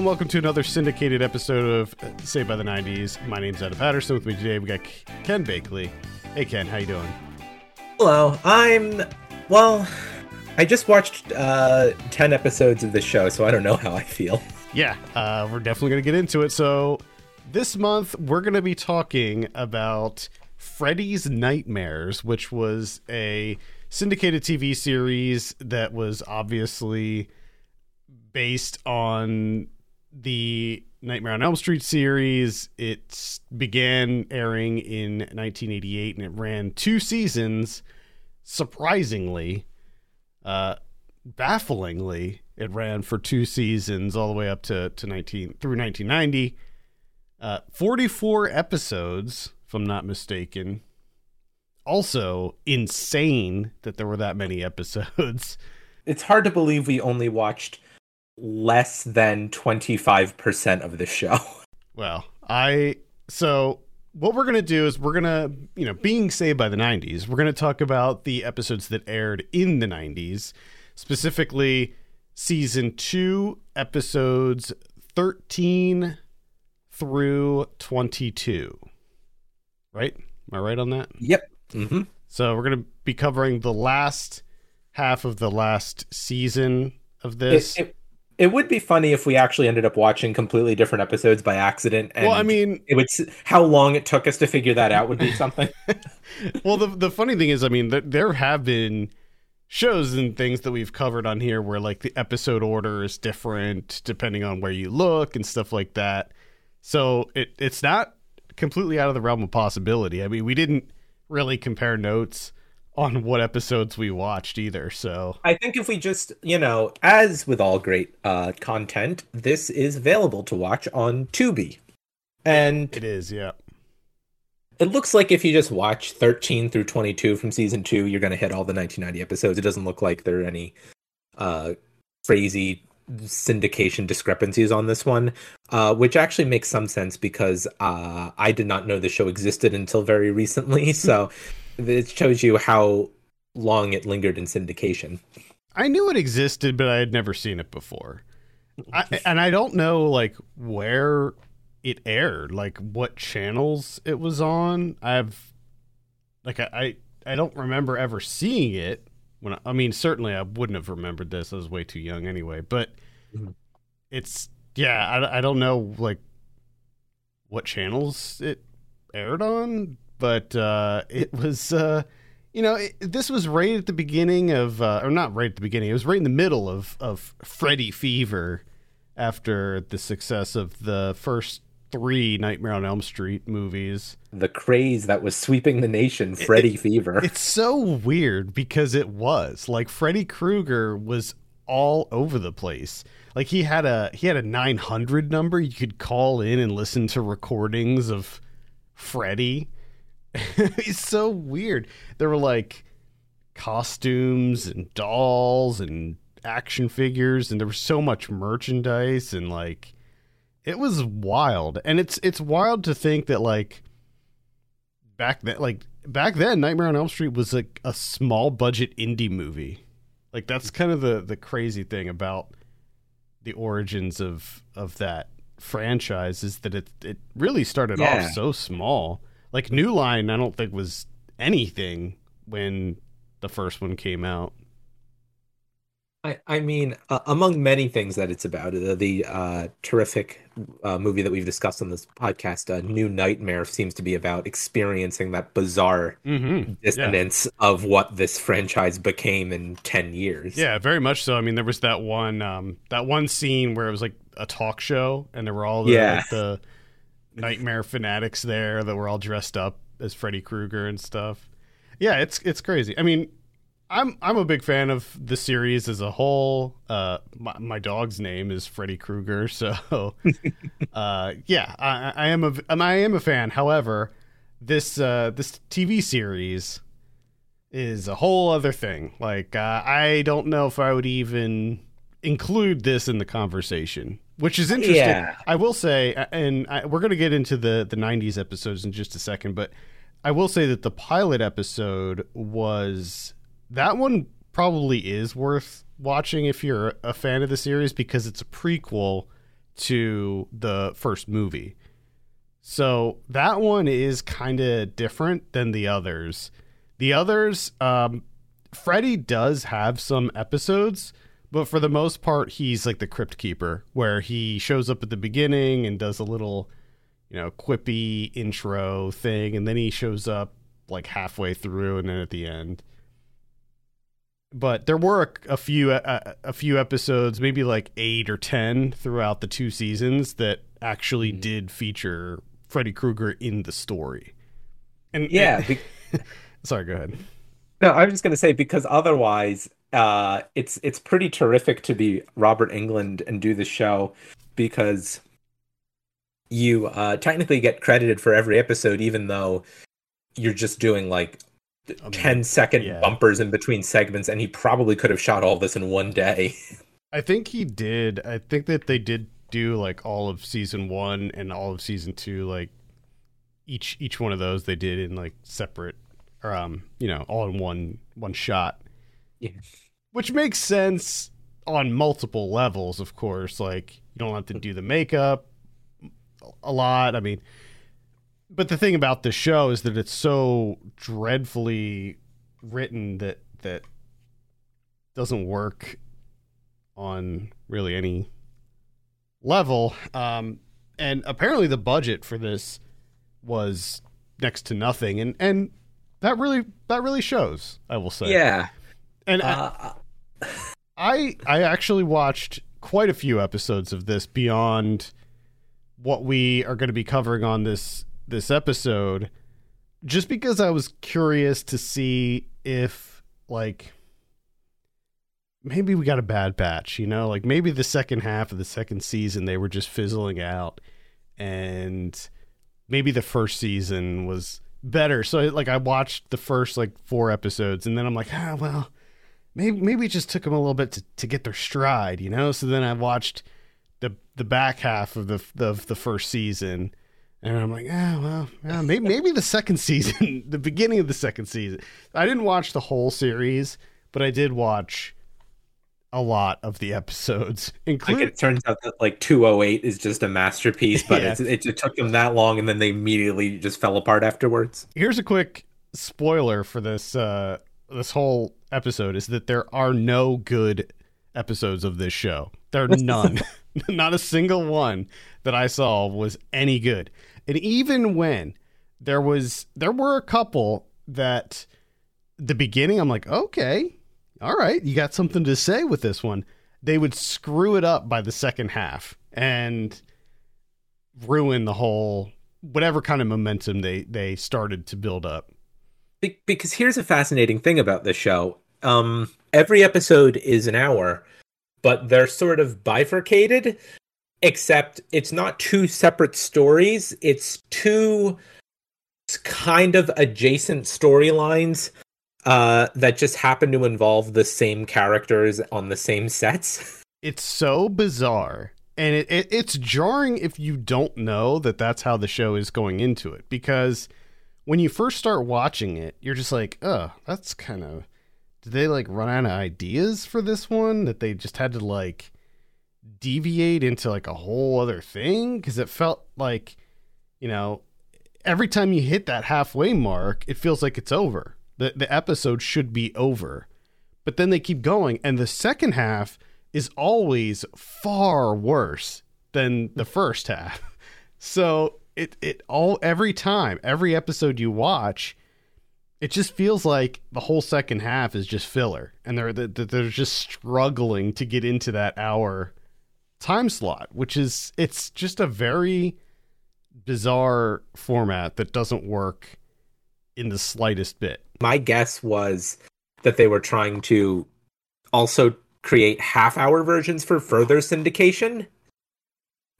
and welcome to another syndicated episode of Saved by the 90s. My name's Adam Patterson. With me today, we got Ken Bakley. Hey, Ken, how you doing? Hello, I'm well. I just watched uh, ten episodes of this show, so I don't know how I feel. Yeah, uh, we're definitely going to get into it. So, this month, we're going to be talking about Freddy's Nightmares, which was a syndicated TV series that was obviously based on the Nightmare on Elm Street series. It began airing in 1988 and it ran two seasons. Surprisingly, uh, bafflingly, it ran for two seasons all the way up to, to 19 through 1990. Uh, 44 episodes, if I'm not mistaken. Also, insane that there were that many episodes. It's hard to believe we only watched less than 25% of the show. Well, I so what we're gonna do is we're gonna you know being saved by the 90s we're gonna talk about the episodes that aired in the 90s specifically season 2 episodes 13 through 22 right am i right on that Yep. Mm-hmm. so we're gonna be covering the last half of the last season of this it, it would be funny if we actually ended up watching completely different episodes by accident. And well i mean it would how long it took us to figure that out would be something. well, the the funny thing is, I mean, th- there have been shows and things that we've covered on here where like the episode order is different depending on where you look and stuff like that. So it it's not completely out of the realm of possibility. I mean, we didn't really compare notes on what episodes we watched either. So I think if we just, you know, as with all great uh, content, this is available to watch on Tubi. And it is, yeah. It looks like if you just watch 13 through 22 from season 2, you're going to hit all the 1990 episodes. It doesn't look like there are any uh crazy syndication discrepancies on this one, uh which actually makes some sense because uh I did not know the show existed until very recently, so it shows you how long it lingered in syndication. I knew it existed, but I had never seen it before. I, and I don't know like where it aired, like what channels it was on. I've like I I, I don't remember ever seeing it. When I, I mean, certainly I wouldn't have remembered this. I was way too young anyway. But Mhm. it's yeah, I, I don't know like what channels it aired on, but uh, it was. Uh, you know, it, this was right at the beginning of, uh, or not right at the beginning. It was right in the middle of of Freddy Fever, after the success of the first three Nightmare on Elm Street movies. The craze that was sweeping the nation, Freddy Fever. It's so weird because it was like Freddy Krueger was all over the place. Like he had a he had a 900 number you could call in and listen to recordings of Freddy. He's so weird. There were like costumes and dolls and action figures and there was so much merchandise and like it was wild. And it's it's wild to think that like back then like back then Nightmare on Elm Street was like a small budget indie movie. Like that's kind of the the crazy thing about the origins of of that franchise is that it it really started Yeah. off so small. Like New Line I don't think was anything when the first one came out. I, I mean, uh, among many things that it's about, uh, the uh, terrific uh, movie that we've discussed on this podcast, uh, New Nightmare, seems to be about experiencing that bizarre Mm-hmm. dissonance of what this franchise became in 10 years. Yeah, very much so. I mean, there was that one um, that one scene where it was like a talk show, and there were all the, Yeah. like, the nightmare fanatics there that were all dressed up as Freddy Krueger and stuff. Yeah, it's it's crazy. I mean, I'm I'm a big fan of the series as a whole. Uh, my, my dog's name is Freddy Krueger, so uh, yeah, I, I am a I am a fan. However, this uh, this TV series is a whole other thing. Like, uh, I don't know if I would even include this in the conversation, which is interesting. Yeah. I will say, and I, we're going to get into the the '90s episodes in just a second, but I will say that the pilot episode was that one probably is worth watching if you're a fan of the series because it's a prequel to the first movie. So that one is kind of different than the others. The others, um, Freddy does have some episodes, but for the most part, he's like the crypt keeper, where he shows up at the beginning and does a little, you know, quippy intro thing, and then he shows up like halfway through and then at the end. But there were a, a few a, a few episodes, maybe like eight or ten throughout the two seasons that actually mm-hmm. did feature Freddy Krueger in the story. And yeah, be- sorry, go ahead. No, I was just going to say because otherwise, uh, it's it's pretty terrific to be Robert Englund and do the show because you uh, technically get credited for every episode, even though you're just doing like I mean, 10 second yeah. bumpers in between segments and he probably could have shot all this in one day. I think he did. I think that they did do like all of season one and all of season two like each each one of those they did in like separate or um you know all in one one shot yeah which makes sense on multiple levels of course like you don't have to do the makeup a lot i mean but the thing about the show is that it's so dreadfully written that that doesn't work on really any level. Um, and apparently, the budget for this was next to nothing, and and that really that really shows. I will say, yeah. And uh, I, I I actually watched quite a few episodes of this beyond what we are going to be covering on this this episode just because I was curious to see if like maybe we got a bad batch, you know, like maybe the second half of the second season they were just fizzling out and maybe the first season was better. So like I watched the first like four episodes and then I'm like, ah, well, maybe maybe it just took them a little bit to, to get their stride, you know. So then I watched the the back half of the the, the first season and I'm like, ah, well, yeah, maybe maybe the second season, the beginning of the second season. I didn't watch the whole series, but I did watch a lot of the episodes. Including, like it turns out that like 208 is just a masterpiece, but yeah. it, it took them that long, and then they immediately just fell apart afterwards. Here's a quick spoiler for this uh, this whole episode: is that there are no good episodes of this show. There are none, not a single one that I saw was any good. And even when there was there were a couple that the beginning I'm like, okay, all right, you got something to say with this one. They would screw it up by the second half and ruin the whole whatever kind of momentum they they started to build up. Because here's a fascinating thing about this show. Um, every episode is an hour, but they're sort of bifurcated except it's not two separate stories it's two kind of adjacent storylines uh, that just happen to involve the same characters on the same sets it's so bizarre and it, it, it's jarring if you don't know that that's how the show is going into it because when you first start watching it you're just like oh that's kind of did they like run out of ideas for this one that they just had to like deviate into like a whole other thing? Because it felt like you know every time you hit that halfway mark it feels like it's over. The the episode should be over. But then they keep going and the second half is always far worse than the first half. So it it all every time every episode you watch it just feels like the whole second half is just filler and they're they're just struggling to get into that hour time slot, which is it's just a very bizarre format that doesn't work in the slightest bit. My guess was that they were trying to also create half hour versions for further syndication.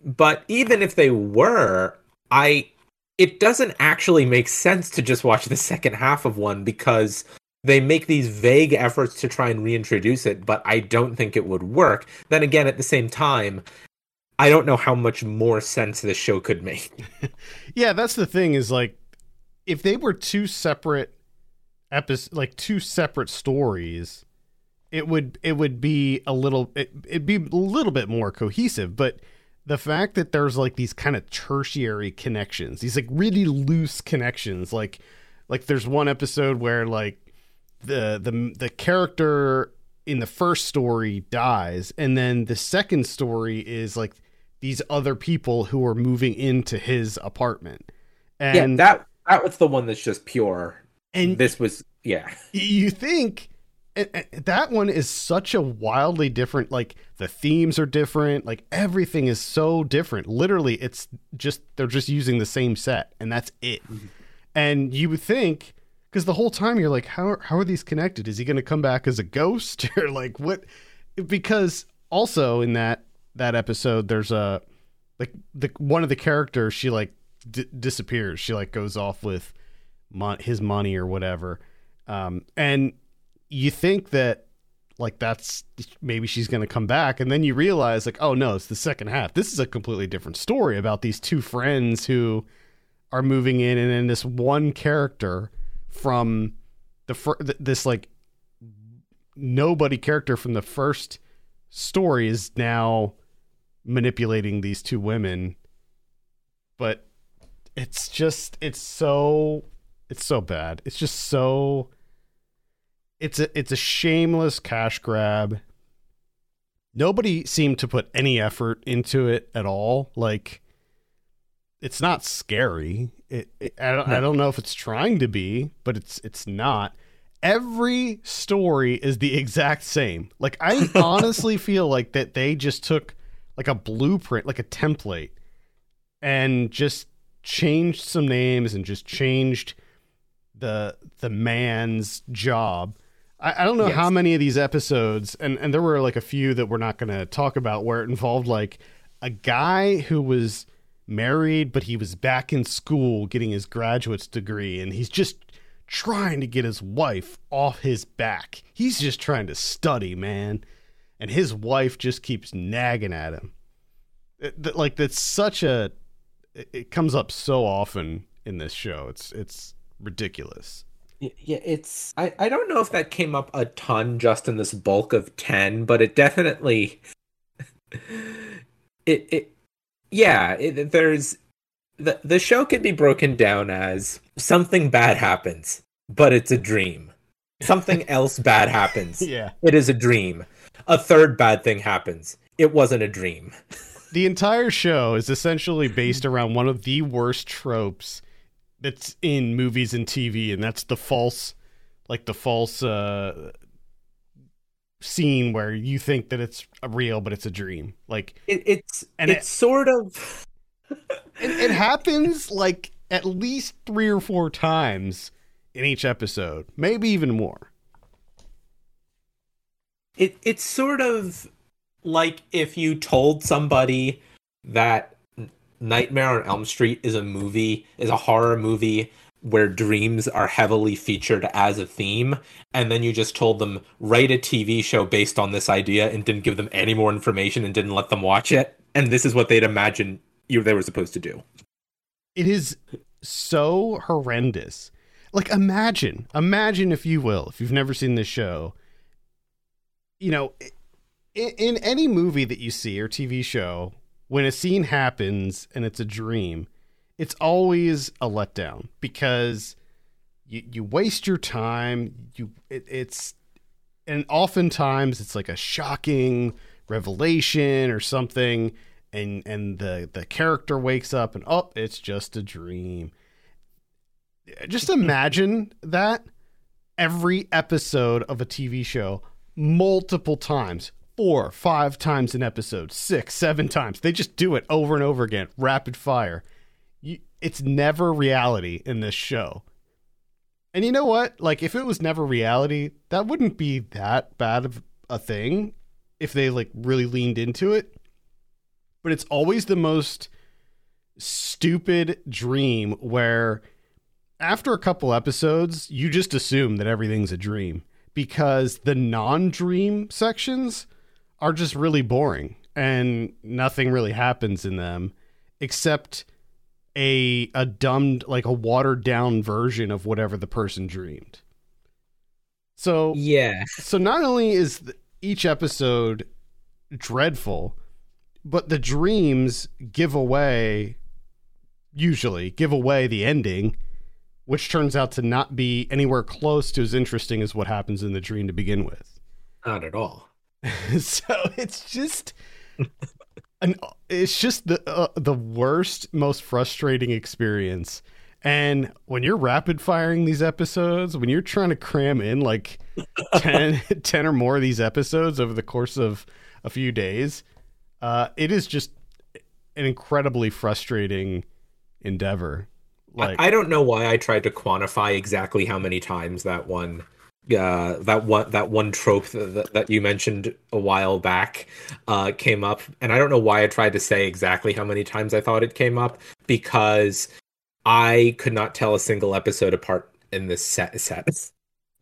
But even if they were, I it doesn't actually make sense to just watch the second half of one because they make these vague efforts to try and reintroduce it, but I don't think it would work. Then again, at the same time, I don't know how much more sense this show could make. yeah, that's the thing is like if they were two separate episodes, like two separate stories, it would it would be a little it, it'd be a little bit more cohesive, but the fact that there's like these kind of tertiary connections, these like really loose connections, like like there's one episode where like the the the character in the first story dies and then the second story is like these other people who are moving into his apartment. And yeah, that that was the one that's just pure. And this was yeah. You think that one is such a wildly different like the themes are different like everything is so different. Literally it's just they're just using the same set and that's it. Mm-hmm. and you would think because the whole time you're like how, how are these connected? Is he going to come back as a ghost? Or like what? Because also in that that episode there's a like the one of the characters she like d- disappears. She like goes off with mon- his money or whatever. Um and you think that like that's maybe she's going to come back and then you realize like oh no it's the second half. This is a completely different story about these two friends who are moving in and then this one character from the fir- this like nobody character from the first story is now manipulating these two women. But it's just it's so it's so bad. It's just so it's a it's a shameless cash grab. Nobody seemed to put any effort into it at all. Like it's not scary. It, it I don't, I don't know if it's trying to be, but it's it's not. Every story is the exact same. Like I honestly feel like that they just took like a blueprint, like a template and just changed some names and just changed the the man's job I, I don't know yes. how many of these episodes, and, and there were like a few that we're not going to talk about where it involved like a guy who was married, but he was back in school getting his graduate's degree, and he's just trying to get his wife off his back. He's just trying to study, man. And his wife just keeps nagging at him. It, like that's such a it comes up so often in this show. It's it's ridiculous. Yeah, it's I, I don't know if that came up a ton just in this bulk of 10, but it definitely it it yeah, it, there's the the show can be broken down as something bad happens, but it's a dream. Something else bad happens. Yeah. It is a dream. A third bad thing happens. It wasn't a dream. the entire show is essentially based around one of the worst tropes that's in movies and TV, and that's the false, like the false uh, scene where you think that it's real, but it's a dream. Like it, it's and it's it, sort of. it, it happens like at least three or four times in each episode, maybe even more. It it's sort of like if you told somebody that Nightmare on Elm Street is a movie, is a horror movie where dreams are heavily featured as a theme, and then you just told them write a TV show based on this idea and didn't give them any more information and didn't let them watch it, and this is what they'd imagine you they were supposed to do. It is so horrendous. Like imagine, imagine if you will, if you've never seen this show, you know, in, in any movie that you see or TV show when a scene happens and it's a dream, it's always a letdown because you you waste your time. You it, it's and oftentimes it's like a shocking revelation or something, and and the the character wakes up and oh, it's just a dream. Just imagine that every episode of a TV show multiple times four, five times an episode, six, seven times. They just do it over and over again, rapid fire. You, it's never reality in this show. And you know what? Like, if it was never reality, that wouldn't be that bad of a thing if they like really leaned into it. But it's always the most stupid dream where after a couple episodes, you just assume that everything's a dream because the non dream sections are just really boring and nothing really happens in them except a a dumbed like a watered down version of whatever the person dreamed. So yeah. So not only is each episode dreadful, but the dreams give away usually give away the ending which turns out to not be anywhere close to as interesting as what happens in the dream to begin with Not at all. so it's just an it's just the uh, the worst most frustrating experience. And when you're rapid firing these episodes when you're trying to cram in like 10, 10 or more of these episodes over the course of a few days uh it is just an incredibly frustrating endeavor. Like I, I don't know why I tried to quantify exactly how many times that one uh, that one that one trope that, that you mentioned a while back uh, came up, and I don't know why I tried to say exactly how many times I thought it came up because I could not tell a single episode apart in this set. set.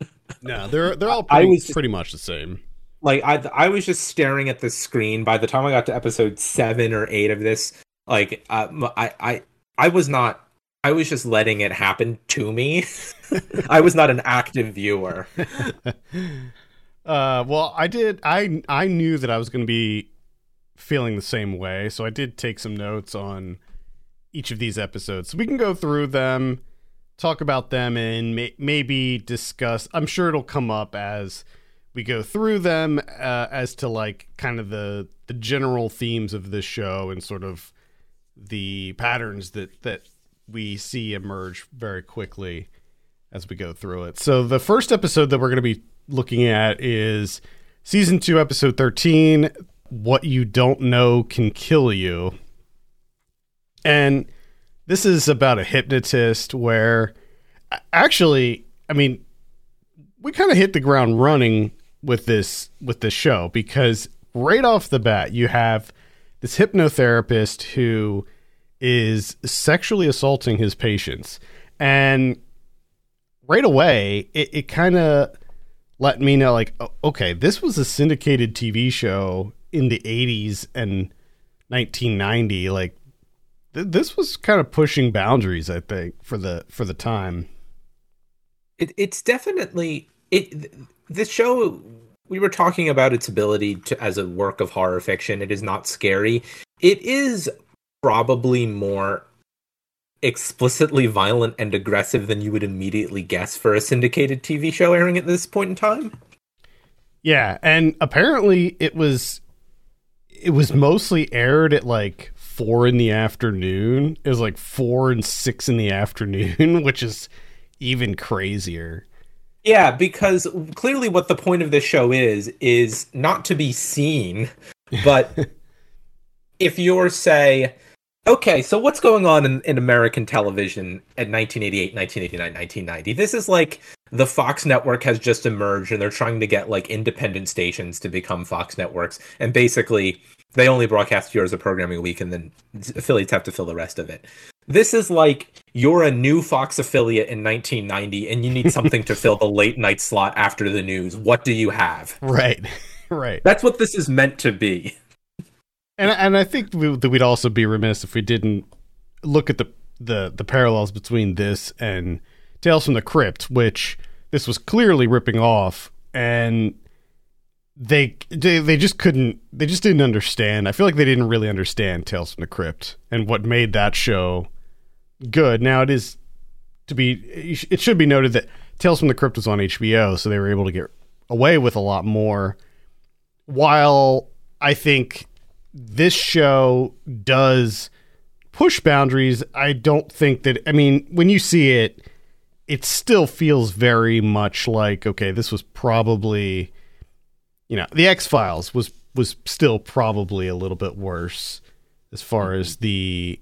no they're they're all pretty, just- pretty much the same like I I was just staring at the screen. By the time I got to episode seven or eight of this, like uh, I I I was not. I was just letting it happen to me. I was not an active viewer. Uh, well, I did. I I knew that I was going to be feeling the same way, so I did take some notes on each of these episodes. So we can go through them, talk about them, and may, maybe discuss. I'm sure it'll come up as we go through them, uh, as to like kind of the the general themes of this show and sort of the patterns that that we see emerge very quickly as we go through it. So the first episode that we're going to be looking at is season 2 episode 13 what you don't know can kill you. And this is about a hypnotist where actually, I mean, we kind of hit the ground running with this with this show because right off the bat you have this hypnotherapist who is sexually assaulting his patients and right away it, it kind of let me know like okay this was a syndicated tv show in the 80s and 1990 like th- this was kind of pushing boundaries i think for the for the time It, it's definitely it. This show we were talking about its ability to as a work of horror fiction. It is not scary. It is probably more explicitly violent and aggressive than you would immediately guess for a syndicated TV show airing at this point in time. yeah and apparently it was it was mostly aired at like four in the afternoon it was like four and six in the afternoon which is even crazier Yeah, because clearly what the point of this show is is not to be seen, but if you're say okay, so what's going on in, in American television at 1988, 1989, 1990? This is like the Fox network has just emerged and they're trying to get like independent stations to become Fox networks and basically they only broadcast two hours of programming a week and then affiliates have to fill the rest of it. This is like you're a new Fox affiliate in 1990 and you need something to fill the late night slot after the news. What do you have? right right That's what this is meant to be. And and I think we, we'd also be remiss if we didn't look at the the the parallels between this and Tales from the Crypt, which this was clearly ripping off, and they they they just couldn't they just didn't understand. I feel like they didn't really understand Tales from the Crypt and what made that show good. Now it is to be it should be noted that Tales from the Crypt was on HBO, so they were able to get away with a lot more. While I think this show does push boundaries, I don't think that. I mean, when you see it, it still feels very much like okay, this was probably, you know, the X Files was was still probably a little bit worse as far as the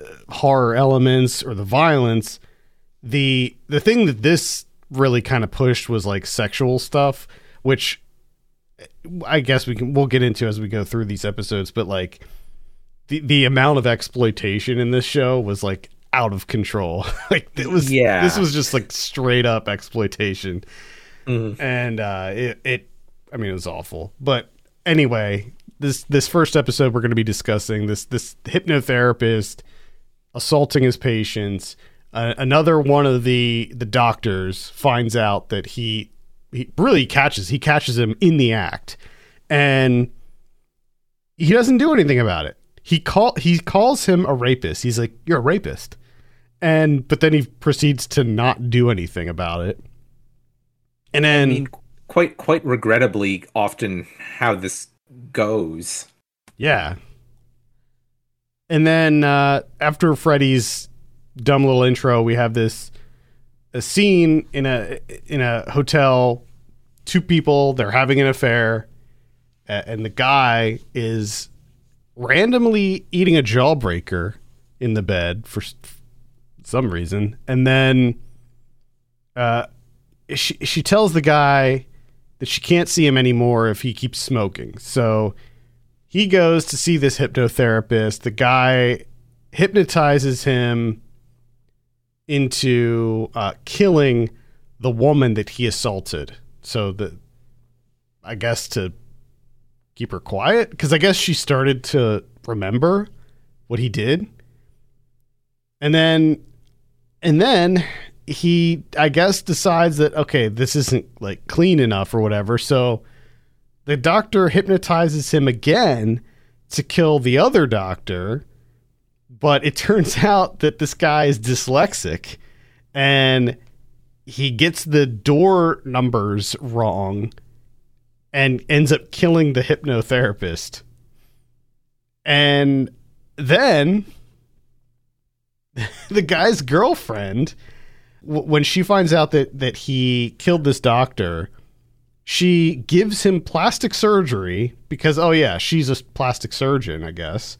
uh, horror elements or the violence. The the thing that this really kind of pushed was like sexual stuff, which I guess we can we'll get into as we go through these episodes, but like the the amount of exploitation in this show was like out of control. like it was Yeah. this was just like straight up exploitation. Mhm. And uh it, it I mean it was awful. But anyway, this this first episode we're going to be discussing this this hypnotherapist assaulting his patients. Uh, another one of the the doctors finds out that he he really catches he catches him in the act and he doesn't do anything about it. He call he calls him a rapist. He's like, "You're a rapist," and but then he proceeds to not do anything about it. And then, I mean, quite quite regrettably, often how this goes. yeah. And then uh, after Freddy's dumb little intro, we have this a scene in a in a hotel. Two people they're having an affair, and the guy is randomly eating a jawbreaker in the bed for some reason, and then uh, she she tells the guy that she can't see him anymore if he keeps smoking. So he goes to see this hypnotherapist. The guy hypnotizes him into uh, killing the woman that he assaulted. So the, I guess to keep her quiet because I guess she started to remember what he did, and then, and then he I guess decides that okay this isn't like clean enough or whatever. So the doctor hypnotizes him again to kill the other doctor but it turns out that this guy is dyslexic and he gets the door numbers wrong and ends up killing the hypnotherapist. And then the guy's girlfriend when she finds out that that he killed this doctor, she gives him plastic surgery because oh yeah, she's a plastic surgeon, I guess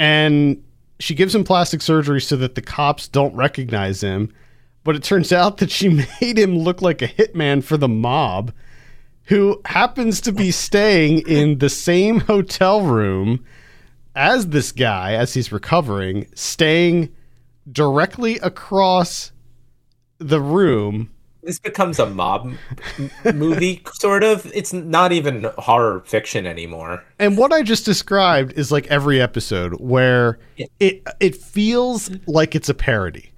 and she gives him plastic surgery so that the cops don't recognize him. But it turns out that she made him look like a hitman for the mob who happens to be staying in the same hotel room as this guy as he's recovering, staying directly across the room This becomes a mob m- movie, sort of. It's not even horror fiction anymore. And what I just described is like every episode where Yeah. it it feels like it's a parody.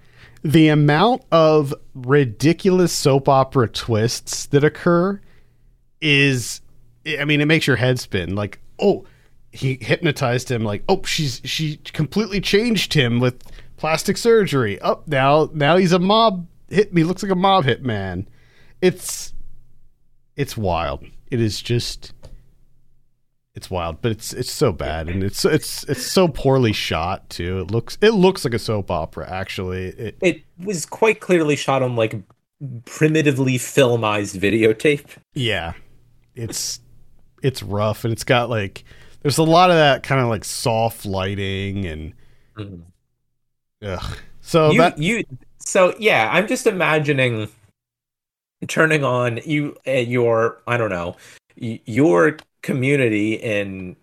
The amount of ridiculous soap opera twists that occur is I mean it makes your head spin like oh he hypnotized him like oh she's she completely changed him with plastic surgery. Up now now he's a mob hit me looks like a mob hit man. It's it's wild. It is just it's wild, but it's it's so bad and it's it's it's so poorly shot too. It looks it looks like a soap opera actually. It It was quite clearly shot on like primitively filmized videotape. yeah. It's it's rough and it's got like there's a lot of that kind of like soft lighting and mm-hmm. ugh. So you, that you, so yeah, I'm just imagining turning on you your I don't know your community in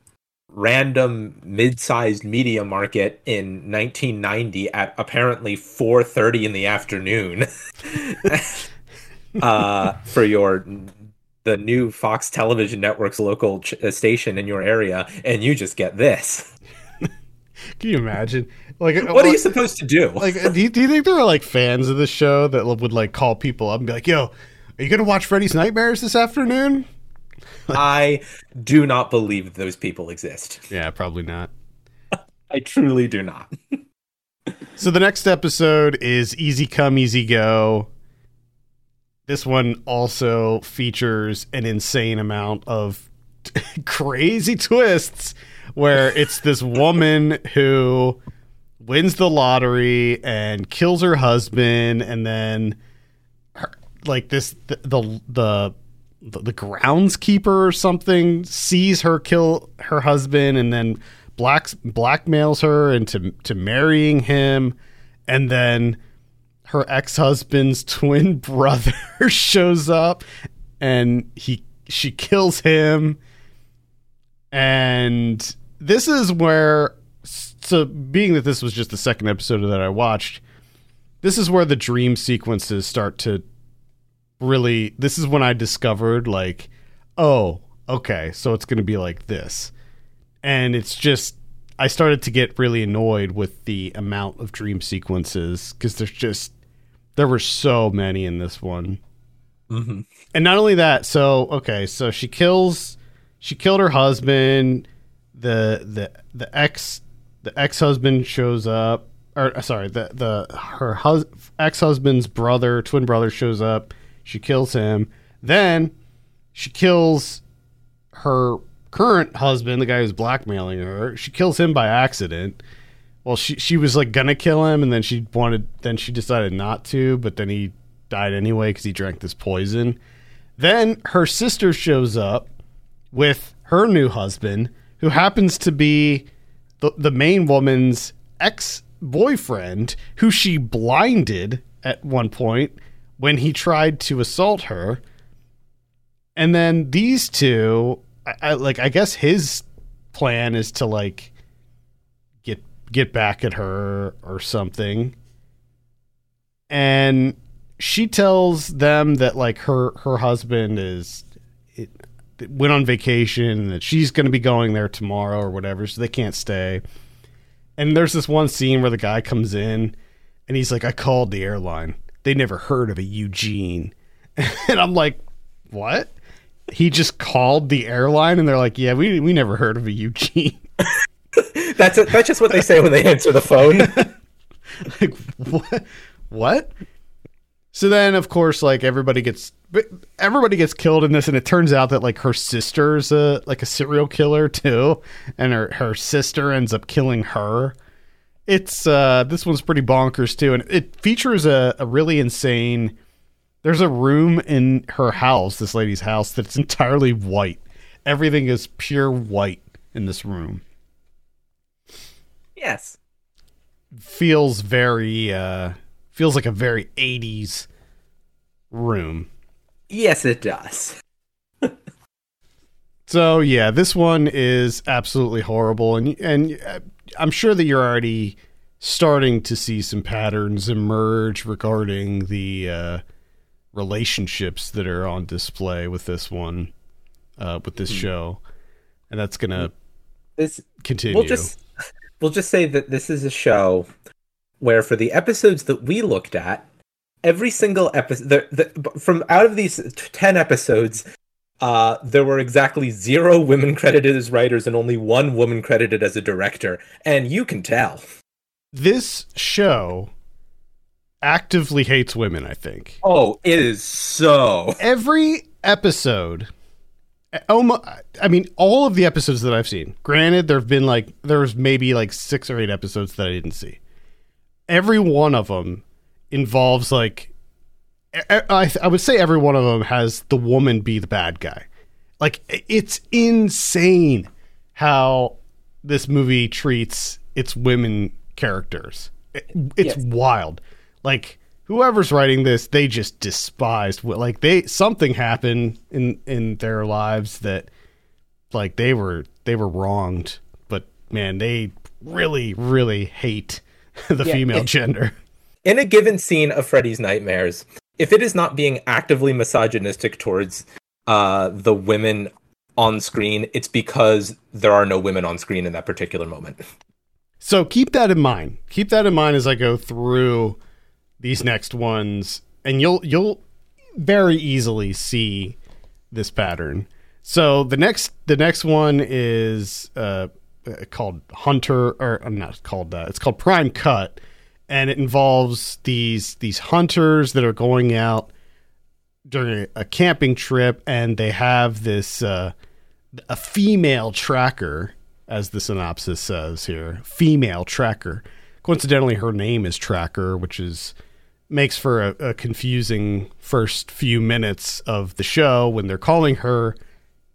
random mid-sized media market in 1990 at apparently 4:30 in the afternoon uh for your the new Fox television network's local ch- uh, station in your area and you just get this can you imagine? Like what are you supposed to do like do you, do you think there are like fans of the show that would like call people up and be like, "Yo, are you going to watch Freddy's Nightmares this afternoon?" I do not believe those people exist Yeah, probably not. I truly do not. So the next episode is Easy Come, Easy Go. This one also features an insane amount of crazy twists where it's this woman who wins the lottery and kills her husband and then her, like this the the the, the groundskeeper or something sees her kill her husband and then blacks blackmails her into to marrying him. And then her ex-husband's twin brother shows up and he she kills him. And this is where so being that this was just the second episode that I watched this is where the dream sequences start to really this is when I discovered like oh okay so it's going to be like this and it's just I started to get really annoyed with the amount of dream sequences because there's just there were so many in this one. Mm-hmm. And not only that, so okay, so she kills she killed her husband, the the the ex the ex husband shows up, or uh, sorry, the the her hus- ex husband's brother, twin brother, shows up. She kills him. Then she kills her current husband, the guy who's blackmailing her. She kills him by accident. Well, she she was like gonna kill him, and then she wanted. Then she decided not to, but then he died anyway because he drank this poison. Then her sister shows up with her new husband, who happens to be the, the main woman's ex boyfriend, who she blinded at one point when he tried to assault her. And then these two, I, I, like, I guess his plan is to like get get back at her or something. And she tells them that like her her husband is went on vacation and that she's going to be going there tomorrow or whatever, so they can't stay. And there's this one scene where the guy comes in and he's like, "I called the airline. They never heard of a Eugene." and I'm like, "What?" He just called the airline and they're like, "Yeah, we we never heard of a Eugene." that's a, that's just what they say when they answer the phone. like what? What? So then, of course, like everybody gets everybody gets killed in this, and it turns out that like her sister's a like a serial killer too, and her her sister ends up killing her. It's uh this one's pretty bonkers too, and it features a, a really insane. There's a room in her house, this lady's house, that's entirely white. Everything is pure white in this room. Yes. Feels very uh feels like a very 80s room. Yes, it does. so yeah, this one is absolutely horrible, and and uh, I'm sure that you're already starting to see some patterns emerge regarding the uh, relationships that are on display with this one, uh, with this hmm. show, and that's gonna this continue. We'll just we'll just say that this is a show where for the episodes that we looked at, every single episode from out of these 10 episodes uh, there were exactly zero women credited as writers and only one woman credited as a director. And you can tell. This show actively hates women i think. Oh it is so. Every episode almost, i mean all of the episodes that i've seen granted there have been like there's maybe like six or eight episodes that i didn't see every one of them involves like I, I would say every one of them has the woman be the bad guy. Like it's insane how this movie treats its women characters. it's yes. wild. Like whoever's writing this, they just despised like they something happened in in their lives that like they were they were wronged, but man, they really really hate the yeah, female gender. In a given scene of Freddy's Nightmares, if it is not being actively misogynistic towards uh, the women on screen, it's because there are no women on screen in that particular moment. So keep that in mind. Keep that in mind as I go through these next ones, and you'll you'll very easily see this pattern. So the next the next one is uh, uh, called Hunter, or I'm uh, not called that. It's called Prime Cut, and it involves these these hunters that are going out during a, a camping trip, and they have this uh, a female tracker, as the synopsis says here, female tracker. Coincidentally, her name is Tracker, which is makes for a, a confusing first few minutes of the show when they're calling her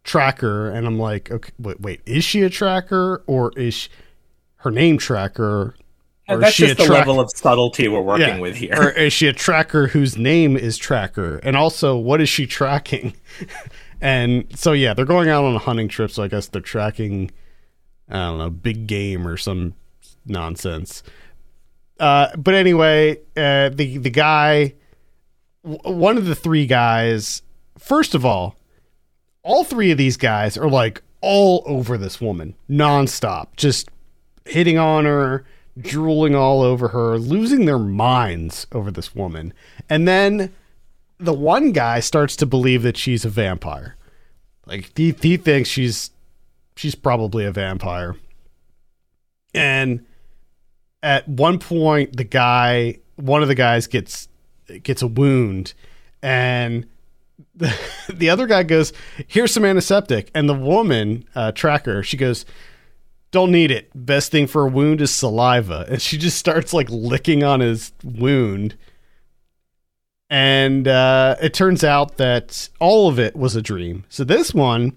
tracker and i'm like okay wait, wait is she a tracker or is she, her name tracker or that's just the level of subtlety we're working yeah. with here. Or is she a tracker whose name is tracker? And also what is she tracking? And so yeah they're going out on a hunting trip so i guess they're tracking i don't know big game or some nonsense. Uh, but anyway uh, the the guy one of the three guys first of all all three of these guys are like all over this woman nonstop, just hitting on her, drooling all over her, losing their minds over this woman. And then the one guy starts to believe that she's a vampire. Like he, he thinks she's she's probably a vampire. And at one point the guy one of the guys gets gets a wound and the, the other guy goes here's some antiseptic. And the woman uh, tracker she goes don't need it. Best thing for a wound is saliva. And she just starts like licking on his wound. And uh, it turns out that all of it was a dream. So this one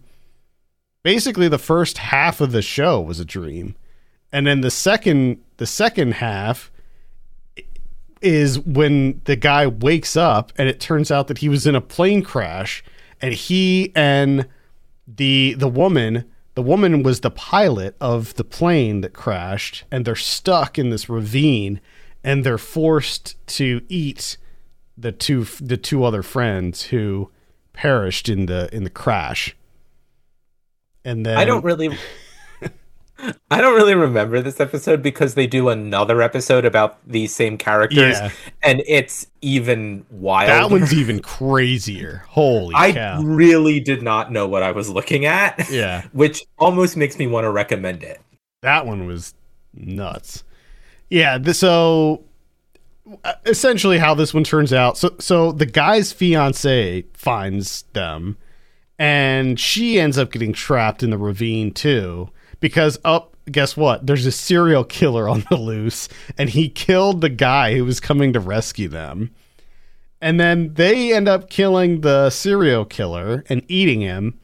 basically the first half of the show was a dream. And then the second the second half is when the guy wakes up and it turns out that he was in a plane crash and he and the the woman the woman was the pilot of the plane that crashed and they're stuck in this ravine and they're forced to eat the two the two other friends who perished in the in the crash. And then I don't really I don't really remember this episode because they do another episode about these same characters, Yeah. and it's even wild. that one's even crazier holy I cow really did not know what I was looking at, yeah which almost makes me want to recommend it. That one was nuts. Yeah, so uh, essentially how this one turns out. So so the guy's fiance finds them and she ends up getting trapped in the ravine too because up guess what? There's a serial killer on the loose and he killed the guy who was coming to rescue them. And then they end up killing the serial killer and eating him.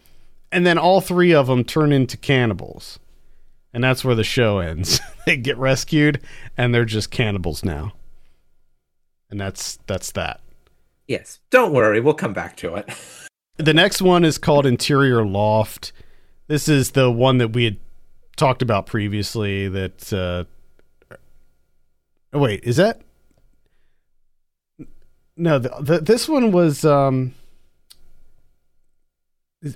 And then all three of them turn into cannibals and that's where the show ends. they get rescued, and they're just cannibals now, and that's that's that. Yes, don't worry, we'll come back to it. The next one is called Interior Loft. This is the one that we had talked about previously. That uh, oh, wait, is that no? The, the, this one was um.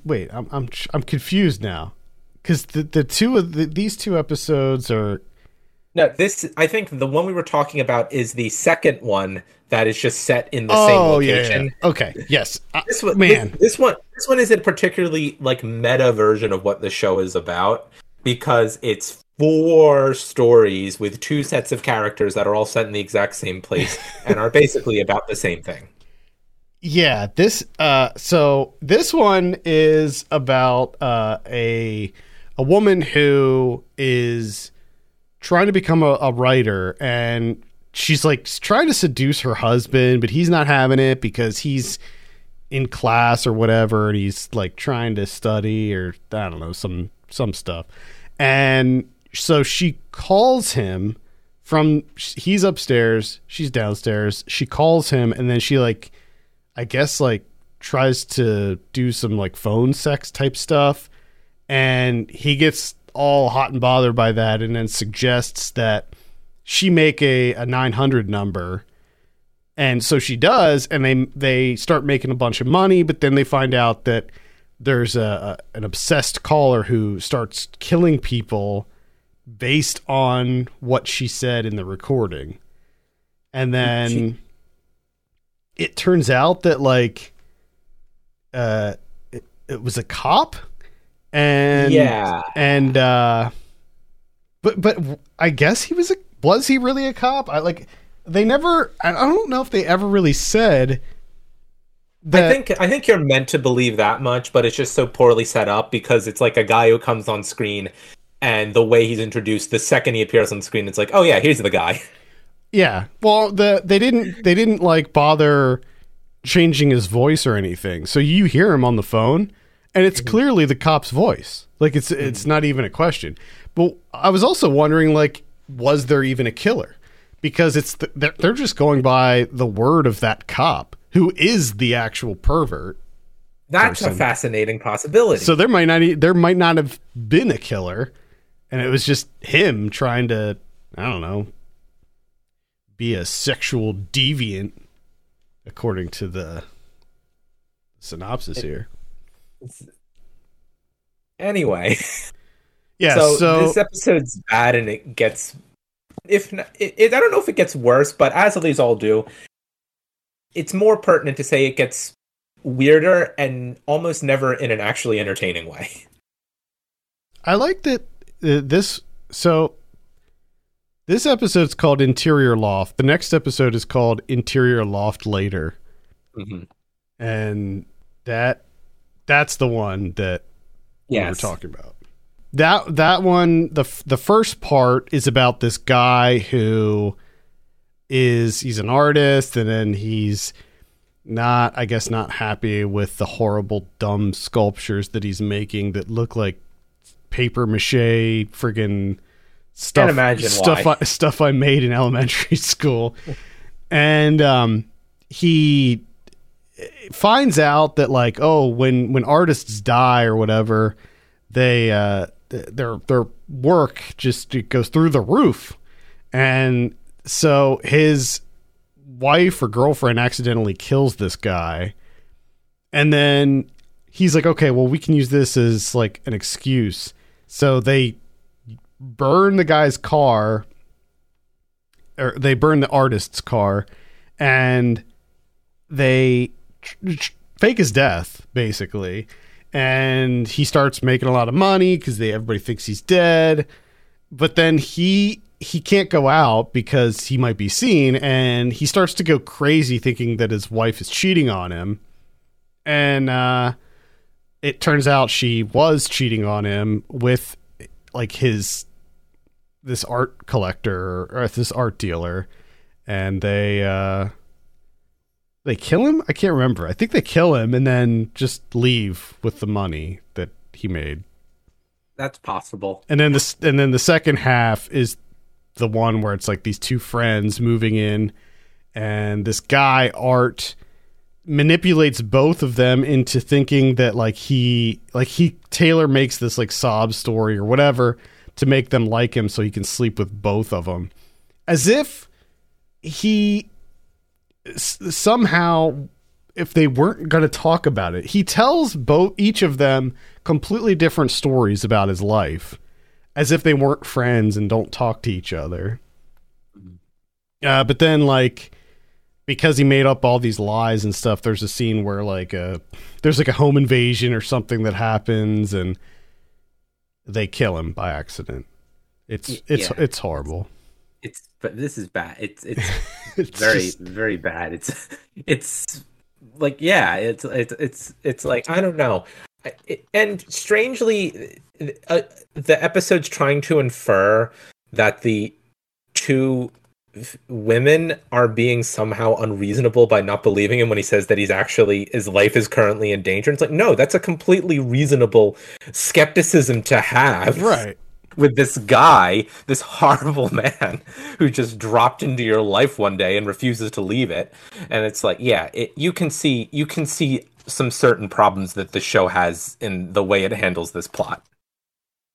Wait, I'm I'm I'm confused now because the the two of the, these two episodes are No, this I think the one we were talking about is the second one that is just set in the same location. Oh, Okay. Yes. Uh, This one, Man. this, this one, this one is a particularly like meta version of what the show is about because it's four stories with two sets of characters that are all set in the exact same place and are basically about the same thing. yeah. This. Uh. So this one is about uh a a woman who is trying to become a, a writer and she's like trying to seduce her husband, but he's not having it because he's in class or whatever, and he's like trying to study or I don't know some some stuff, and so she calls him from he's upstairs, she's downstairs. She calls him, and then she like, I guess like tries to do some like phone sex type stuff, and he gets all hot and bothered by that, and then suggests that she make a, a 900 number. And so she does and they they start making a bunch of money but then they find out that there's a, a an obsessed caller who starts killing people based on what she said in the recording. And then She- it turns out that like uh it, it was a cop and yeah, and uh but but i guess he was a was he really a cop? I like they never i I don't know if they ever really said I think I think you're meant to believe that much, but it's just so poorly set up because it's like a guy who comes on screen. And the way he's introduced, the second he appears on screen, it's like, oh yeah, here's the guy. yeah. Well the they didn't they didn't like bother changing his voice or anything. So you hear him on the phone and it's mm-hmm. clearly the cop's voice. Like it's mm-hmm. it's not even a question. But i was also wondering like was there even a killer? Because it's the, they're, they're just going by the word of that cop who is the actual pervert That's a fascinating possibility. So there might not there might not have been a killer, and it was just him trying to I don't know be a sexual deviant, according to the synopsis here. anyway, Yeah. so, So, this episode's bad, and it gets if not, it, it, I don't know if it gets worse, but as these all do, it's more pertinent to say it gets weirder and almost never in an actually entertaining way. I like that uh, this. So this episode's called Interior Loft. The next episode is called Interior Loft Later, hmm and that that's the one that we were Yes. talking about. That that one the the first part is about this guy who is he's an artist and then he's not I guess not happy with the horrible dumb sculptures that he's making that look like paper mache friggin' stuff imagine stuff why. I, stuff I made in elementary school. and um he finds out that like oh when when artists die or whatever they uh th- their their work just it goes through the roof and so his wife or girlfriend accidentally kills this guy. And then he's like okay well we can use this as like an excuse. So they burn the guy's car or they burn the artist's car and they fake his death basically. And he starts making a lot of money because everybody thinks he's dead. But then he he can't go out because he might be seen and he starts to go crazy thinking that his wife is cheating on him. And uh it turns out she was cheating on him with like his this art collector or this art dealer. And they uh they kill him? I can't remember. I think they kill him and then just leave with the money that he made. That's possible. and then this and then the second half is the one where it's like these two friends moving in and this guy art manipulates both of them into thinking that like he like he tailor makes this like sob story or whatever to make them like him so he can sleep with both of them as if he s- somehow if they weren't going to talk about it he tells both each of them completely different stories about his life as if they weren't friends and don't talk to each other uh, but then like because he made up all these lies and stuff there's a scene where like a there's like a home invasion or something that happens and they kill him by accident it's it's yeah. it's horrible It's but this is bad. It's it's it's very just- very bad. It's it's like yeah, it's it's it's it's like I don't know. It- And strangely, uh, the episode's trying to infer that the two women are being somehow unreasonable by not believing him when he says that he's actually his life is currently in danger. It's like no, that's a completely reasonable skepticism to have right with this guy, this horrible man who just dropped into your life one day and refuses to leave it. And it's like, yeah, it, you can see you can see some certain problems that the show has in the way it handles this plot.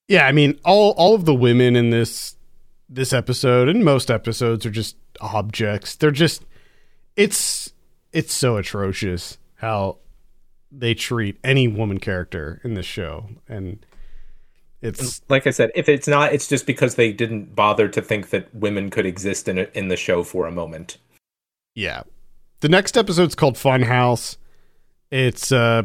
Yeah, I mean, all all of the women in this this episode and most episodes are just objects. They're just it's it's so atrocious how they treat any woman character in this show and it's Like I said, if it's not, it's just because they didn't bother to think that women could exist in it in the show for a moment. yeah. The next episode's called Funhouse. It's uh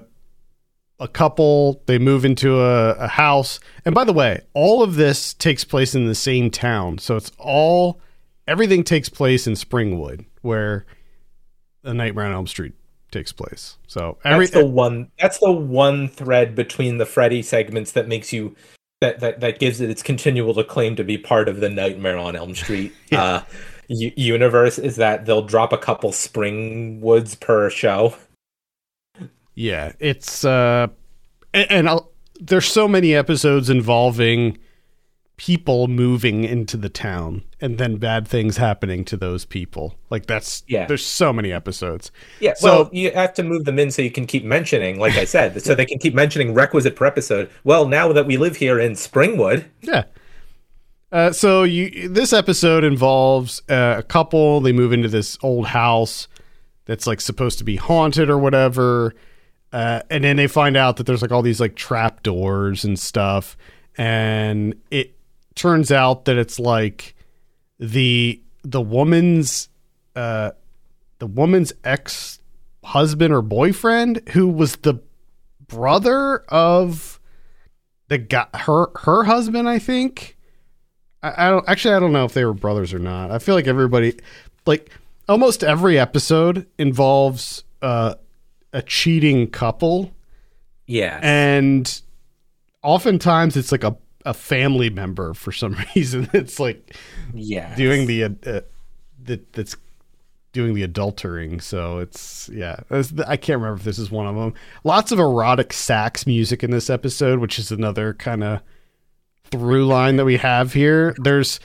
a couple they move into a, a house and by the way all of this takes place in the same town so it's all everything takes place in springwood where the nightmare on elm street takes place so every That's the one. That's the one thread between the Freddy segments that makes you that that that gives it its continual acclaim to be part of the Nightmare on Elm Street Yeah. uh, u- universe. Is that they'll drop a couple Springwoods per show. Yeah it's uh and, and I'll, there's so many episodes involving people moving into the town and then bad things happening to those people like that's Yeah. there's so many episodes Yeah, So- well, you have to move them in so you can keep mentioning, like I said, so they can keep mentioning requisite per episode. Well, now that we live here in Springwood, Yeah. Uh, so you this episode involves uh, a couple. They move into this old house that's like supposed to be haunted or whatever, uh, and then they find out that there's like all these like trap doors and stuff, and it turns out that it's like the the woman's uh, the woman's ex husband or boyfriend who was the brother of the guy her her husband i think. I, I don't actually i don't know if they were brothers or not. I feel like everybody like almost every episode involves uh a cheating couple Yeah. and oftentimes it's like a a family member for some reason it's like yeah. doing the uh, uh, that that's doing the adultering. So it's yeah, I can't remember if this is one of them. Lots of erotic sax music in this episode, which is another kind of through line that we have here. There's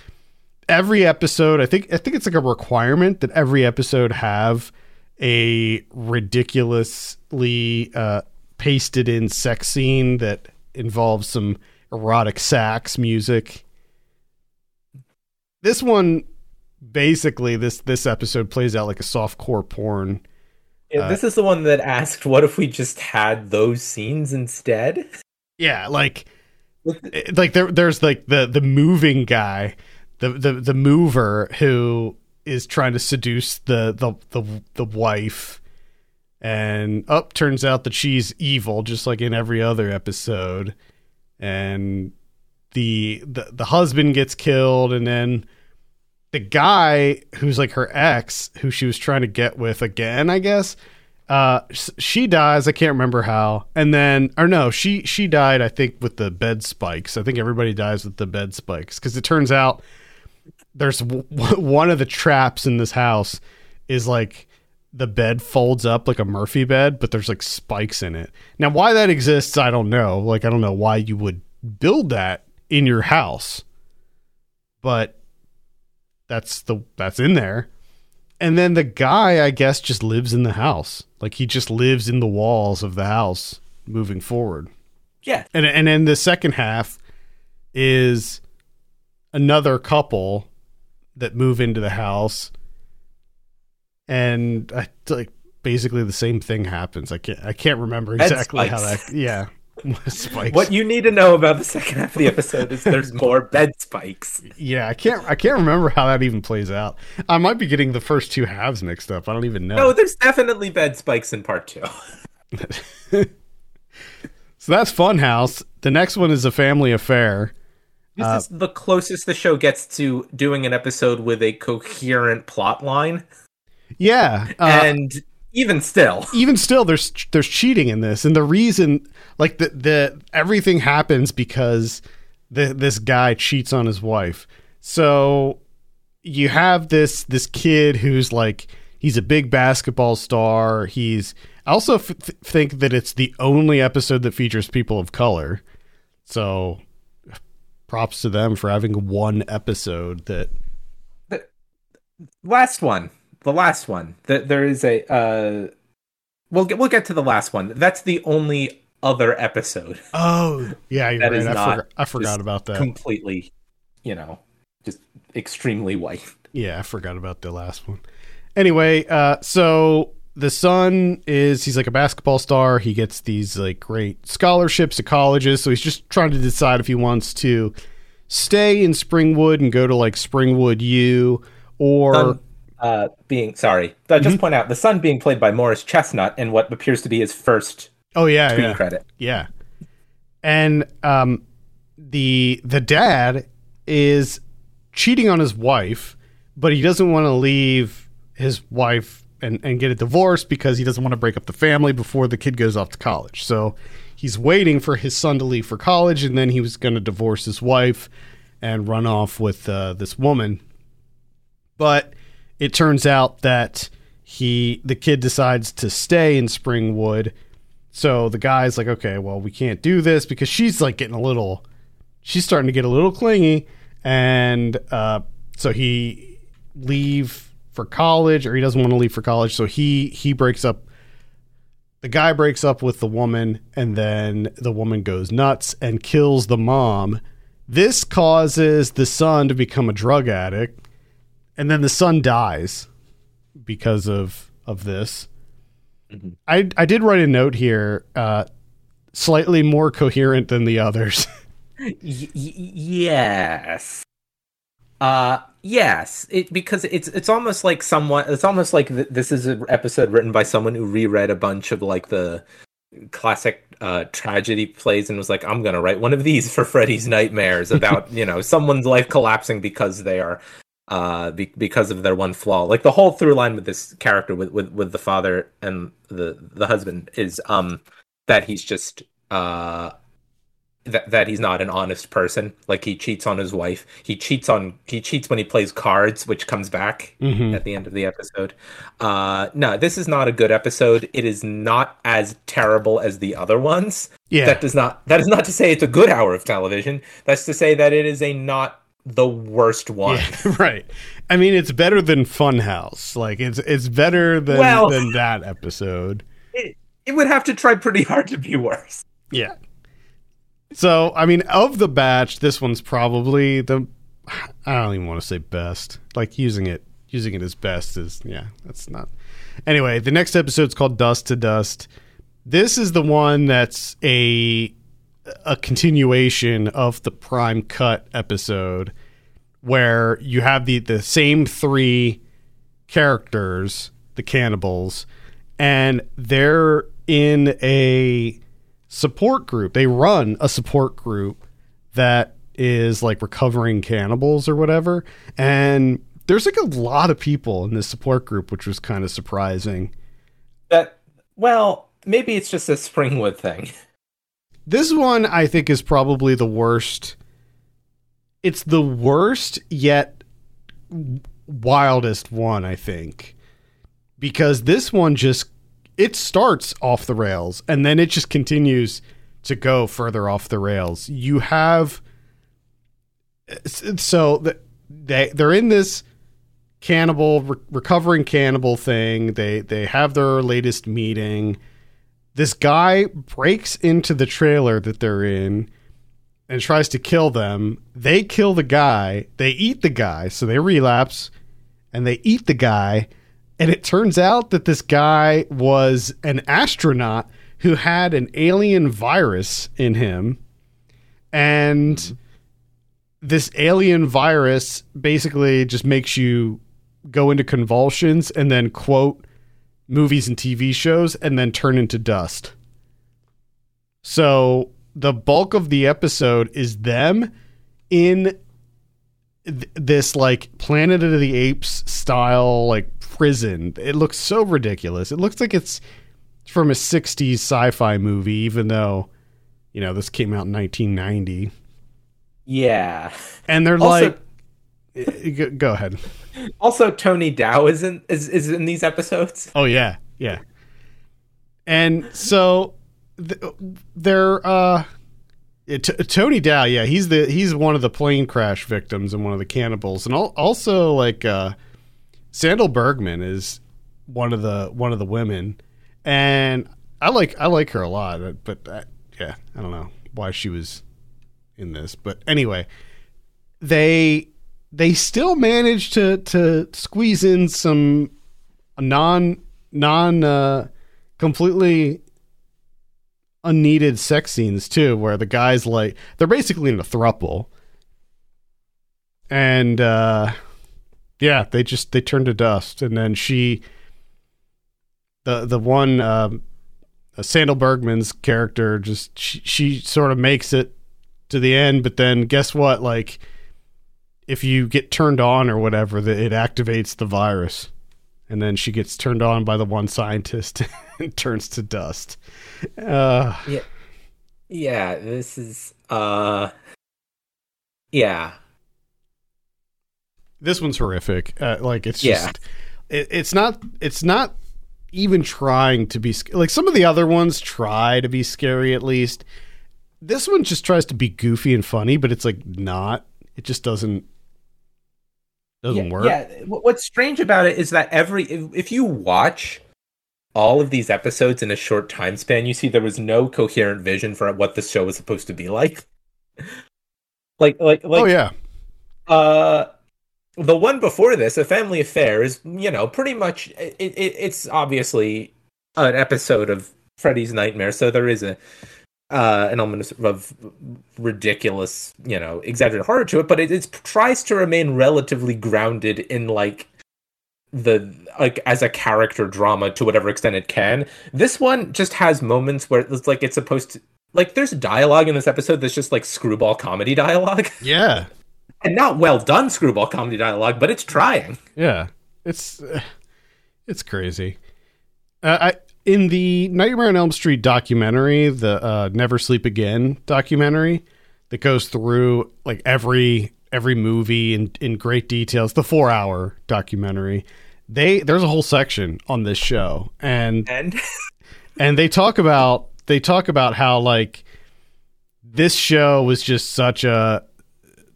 every episode. I think I think it's like a requirement that every episode have a ridiculously uh, pasted in sex scene that involves some erotic sax music. This one basically this this episode plays out like a soft core porn. Yeah, this is the one that asked, "What if we just had those scenes instead?" Yeah, like like there there's like the the moving guy, the the the mover who is trying to seduce the the the, the wife. And up turns out that she's evil just like in every other episode. And the the the husband gets killed and then the guy who's like her ex who she was trying to get with again i guess uh she dies i can't remember how. And then or no she she died i think with the bed spikes. I think everybody dies with the bed spikes because it turns out there's w- one of the traps in this house is like the bed folds up like a Murphy bed, but there's like spikes in it. Now, why that exists, I don't know. Like, I don't know why you would build that in your house, but that's the that's in there. And then the guy, I guess, just lives in the house. Like he just lives in the walls of the house moving forward. Yeah. And and then the second half is another couple that move into the house and I, like basically the same thing happens. I can't I can't remember exactly how that yeah. spikes. What you need to know about the second half of the episode is there's more bed spikes. yeah, I can't I can't remember how that even plays out. I might be getting the first two halves mixed up. I don't even know. No, there's definitely bed spikes in part two. so that's Funhouse. The next one is a family affair. This Uh, is the closest the show gets to doing an episode with a coherent plot line. Yeah, uh, and even still, even still there's there's cheating in this. And the reason like the the everything happens because the this guy cheats on his wife. So you have this this kid who's like he's a big basketball star. He's I also f- think that it's the only episode that features people of color. So props to them for having one episode that last one, the last one. That there is a. Uh, we'll get we'll get to the last one. That's the only other episode. oh yeah you're That right is I, forgot, I forgot about that Completely, you know, just extremely white. Yeah, I forgot about the last one. Anyway, uh, so the son is he's like a basketball star. He gets these like great scholarships to colleges, so he's just trying to decide if he wants to stay in Springwood and go to like Springwood U or Son, uh, being sorry, I just point out the son being played by Morris Chestnut in what appears to be his first oh yeah, screen yeah. credit. Yeah. And um the the dad is cheating on his wife, but he doesn't want to leave his wife and, and get a divorce because he doesn't want to break up the family before the kid goes off to college. So he's waiting for his son to leave for college and then he was going to divorce his wife and run off with uh, this woman. But it turns out that he the kid decides to stay in Springwood so the guy's like, okay, well, we can't do this because she's like getting a little, she's starting to get a little clingy. And uh, so he leave for college or he doesn't want to leave for college. So he, he breaks up, the guy breaks up with the woman and then the woman goes nuts and kills the mom. This causes the son to become a drug addict. And then the son dies because of, of this. I I did write a note here, uh, slightly more coherent than the others. Y- y- yes. Uh yes, it because it's it's almost like someone it's almost like th- this is an episode written by someone who reread a bunch of like the classic uh, tragedy plays and was like, I'm gonna write one of these for Freddy's nightmares about you know someone's life collapsing because they are uh be- because of their one flaw. Like the whole through line with this character with with with the father and the the husband is um that he's just uh that that he's not an honest person. Like he cheats on his wife. He cheats on he cheats when he plays cards, which comes back Mhm. at the end of the episode. Uh no, this is not a good episode. It is not as terrible as the other ones. Yeah. That does not that is not to say it's a good hour of television. That's to say that it is a not the worst one. Yeah, right. I mean, it's better than Funhouse. Like it's it's better than Well- than that episode. It, it would have to try pretty hard to be worse. Yeah. So, I mean, of the batch, this one's probably the I don't even want to say best. Like using it using it as best is yeah, that's not. Anyway, the next episode's called Dust to Dust. This is the one that's a a continuation of the Prime Cut episode where you have the the same three characters, the cannibals, and they're in a support group. They run a support group that is like recovering cannibals or whatever. And there's like a lot of people in this support group, which was kind of surprising. That well, maybe it's just a Springwood thing. This one I think is probably the worst. It's the worst yet wildest one, I think. Because this one just it starts off the rails and then it just continues to go further off the rails. You have so they they're in this cannibal re- recovering cannibal thing. They they have their latest meeting. This guy breaks into the trailer that they're in and tries to kill them. They kill the guy. They eat the guy, so they relapse and they eat the guy. And it turns out that this guy was an astronaut who had an alien virus in him. And this alien virus basically just makes you go into convulsions and then quote movies and TV shows and then turn into dust. So the bulk of the episode is them in th- this like Planet of the Apes style like prison. It looks so ridiculous. It looks like it's from a 60s sci-fi movie even though you know this came out in 1990 Yeah. and they're Also- like eh, go- go ahead. Also, Tony Dow is in is, is in these episodes. Oh yeah, yeah. And so th- they're uh it, T- Tony Dow, yeah, he's the he's one of the plane crash victims and one of the cannibals, and al- also like uh, Sandahl Bergman is one of the one of the women, and I like I like her a lot, but uh, yeah, I don't know why she was in this, but anyway, they they still managed to to squeeze in some non non uh, completely unneeded sex scenes too, where the guys like they're basically in a thruple, and uh, yeah, they just they turn to dust, and then she, the the one um, uh, Sandahl Bergman's character, just she, she sort of makes it to the end, but then guess what? Like, if you get turned on or whatever, that it activates the virus. And then she gets turned on by the one scientist and turns to dust. Uh, Yeah, this is uh Yeah. This one's horrific. Uh, like it's Yeah. just, it, it's not, it's not even trying to be like some of the other ones try to be scary at least. This one just tries to be goofy and funny, but it's like not. It just doesn't doesn't yeah, work. Yeah, what's strange about it is that every if, if you watch all of these episodes in a short time span, you see there was no coherent vision for what this show was supposed to be like. like like like oh yeah, uh the one before this, A Family Affair, is you know pretty much it, it, it's obviously an episode of Freddy's Nightmare, so there is a uh, an element of ridiculous, you know, exaggerated horror to it, but it, tries to remain relatively grounded in like the like as a character drama to whatever extent it can. This one just has moments where it's like it's supposed to like there's dialogue in this episode that's just like screwball comedy dialogue. Yeah. And not well done screwball comedy dialogue, but it's trying. Yeah. It's uh, it's crazy. Uh, I in the Nightmare on Elm Street documentary, the uh, Never Sleep Again documentary that goes through like every every movie in in great details, the 4-hour documentary. They there's a whole section on this show and And and they talk about they talk about how like this show was just such a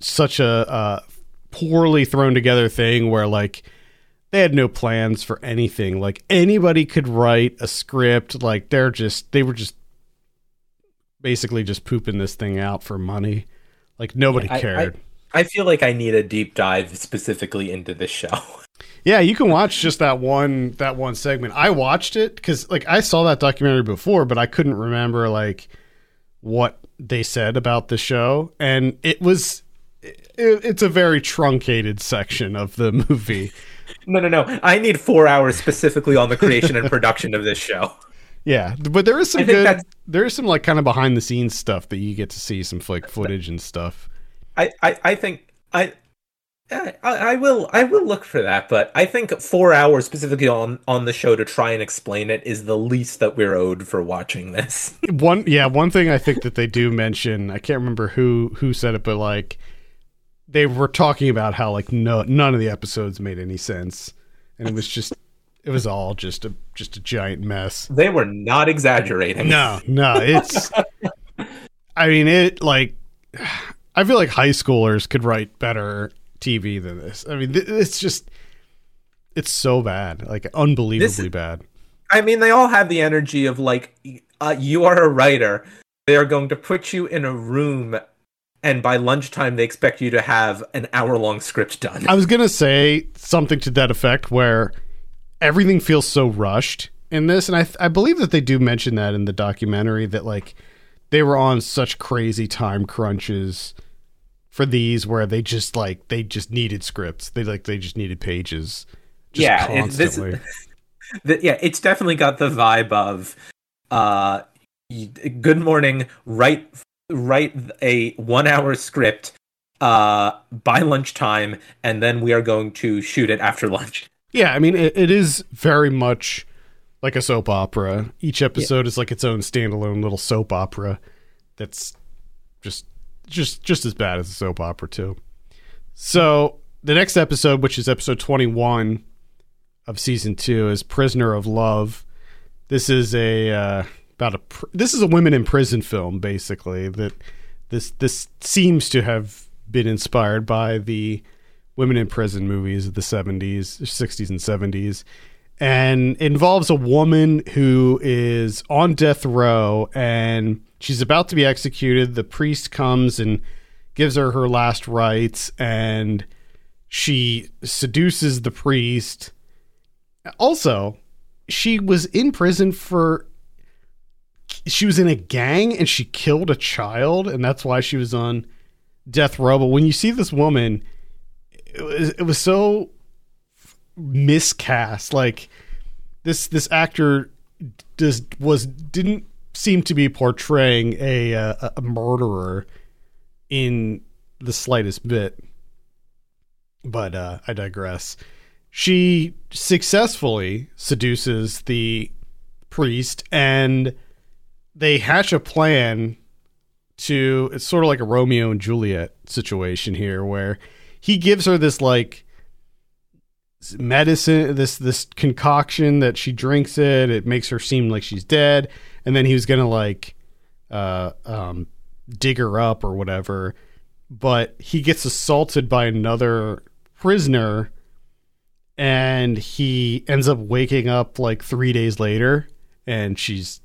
such a uh, poorly thrown together thing where like they had no plans for anything. Like anybody could write a script. Like they're just they were just basically just pooping this thing out for money. Like nobody I- I- cared. I feel like I need a deep dive specifically into this show. Yeah, you can watch just that one that one segment. I watched it because like I saw that documentary before, but I couldn't remember like what they said about the show, and it was it, it's a very truncated section of the movie. No, no, no. I need four hours specifically on the creation and production of this show. Yeah, but there is some good. There is some like kind of behind the scenes stuff that you get to see some like footage and stuff. I, I, I think I, I, I will, I will look for that. But I think four hours specifically on on the show to try and explain it is the least that we're owed for watching this. One, yeah, one thing I think that they do mention, I can't remember who who said it, but like they were talking about how like no none of the episodes made any sense, and it was just it was all just a just a giant mess. They were not exaggerating. No, no, it's. I mean, it like. I feel like high schoolers could write better TV than this. I mean, th- it's just. It's so bad, like unbelievably bad. I mean, they all have the energy of like, uh, you are a writer. They are going to put you in a room, and by lunchtime, they expect you to have an hour long script done. I was gonna say something to that effect, where everything feels so rushed in this, and I I believe that they do mention that in the documentary that like they were on such crazy time crunches for these, where they just like they just needed scripts, they like they just needed pages, just Yeah, it- this- constantly. The- yeah, it's definitely got the vibe of, uh, good morning. Write write a one hour script, uh, by lunchtime, and then we are going to shoot it after lunch. Yeah, I mean, it, it is very much like a soap opera. Each episode is like its own standalone little soap opera. That's just just just as bad as a soap opera too. So the next episode, which is episode twenty one of season two, is "Prisoner of Love." This is a uh, about a pr- this is a women in prison film, basically. That this this seems to have been inspired by the women in prison movies of the 70s, 60s, and 70s, and involves a woman who is on death row and she's about to be executed. The priest comes and gives her her last rites, and she seduces the priest. Also, she was in prison for. She was in a gang and she killed a child, and that's why she was on death row. But when you see this woman, it was, it was so miscast. Like this this actor just was didn't seem to be portraying a uh, a murderer in the slightest bit. But uh, I digress. She successfully seduces the priest, and they hatch a plan to. It's sort of like a Romeo and Juliet situation here, where he gives her this like medicine this this concoction that she drinks it it makes her seem like she's dead and then he was gonna like uh um dig her up or whatever but he gets assaulted by another prisoner and he ends up waking up like three days later and she's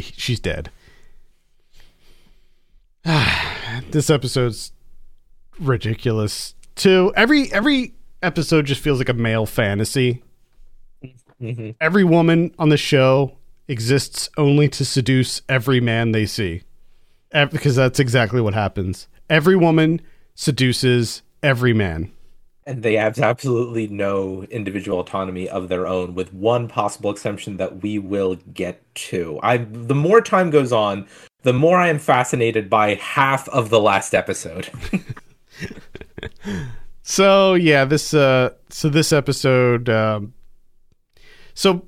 she's dead. This episode's ridiculous too. Every every episode just feels like a male fantasy. Mm-hmm. every woman on the show exists only to seduce every man they see. Because that's exactly what happens. Every woman seduces every man and they have absolutely no individual autonomy of their own with one possible exception that we will get to. I the more time goes on the more i am fascinated by half of the last episode. So yeah this uh so this episode um so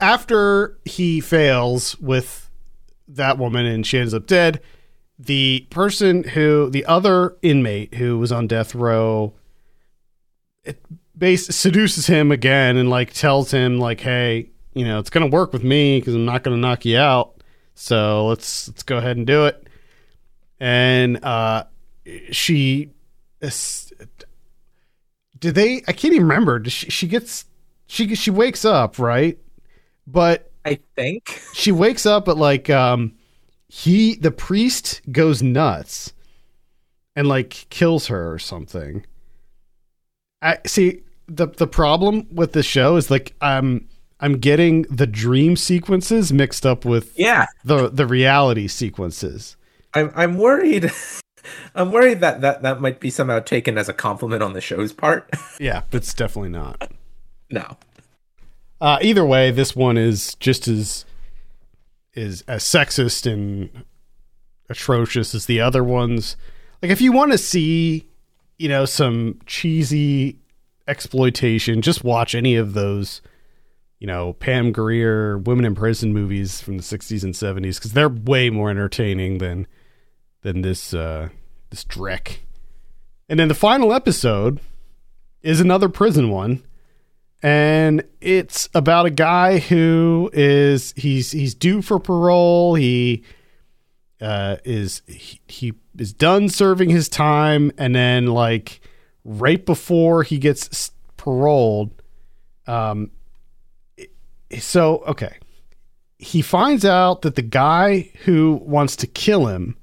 after he fails with that woman and she ends up dead the person who the other inmate who was on death row it base seduces him again and like tells him like hey you know it's gonna work with me because i'm not gonna knock you out. So let's let's go ahead and do it. And uh she did they i can't even remember. Does she, she gets she she wakes up right? But i think. she wakes up but like um he the priest goes nuts and like kills her or something I see the the problem with this show is like I'm I'm getting the dream sequences mixed up with yeah the the reality sequences. I'm I'm worried. I'm worried that, that that might be somehow taken as a compliment on the show's part. yeah, but it's definitely not. No. Uh, either way, this one is just as is as sexist and atrocious as the other ones. Like if you want to see you know, some cheesy exploitation, just watch any of those, you know, Pam Grier women in prison movies from the 60s and 70s because they're way more entertaining than than this uh, this dreck. And then the final episode is another prison one, and it's about a guy who is he's he's due for parole. He uh, is he, he is done serving his time, and then like right before he gets paroled, um, so okay, he finds out that the guy who wants to kill him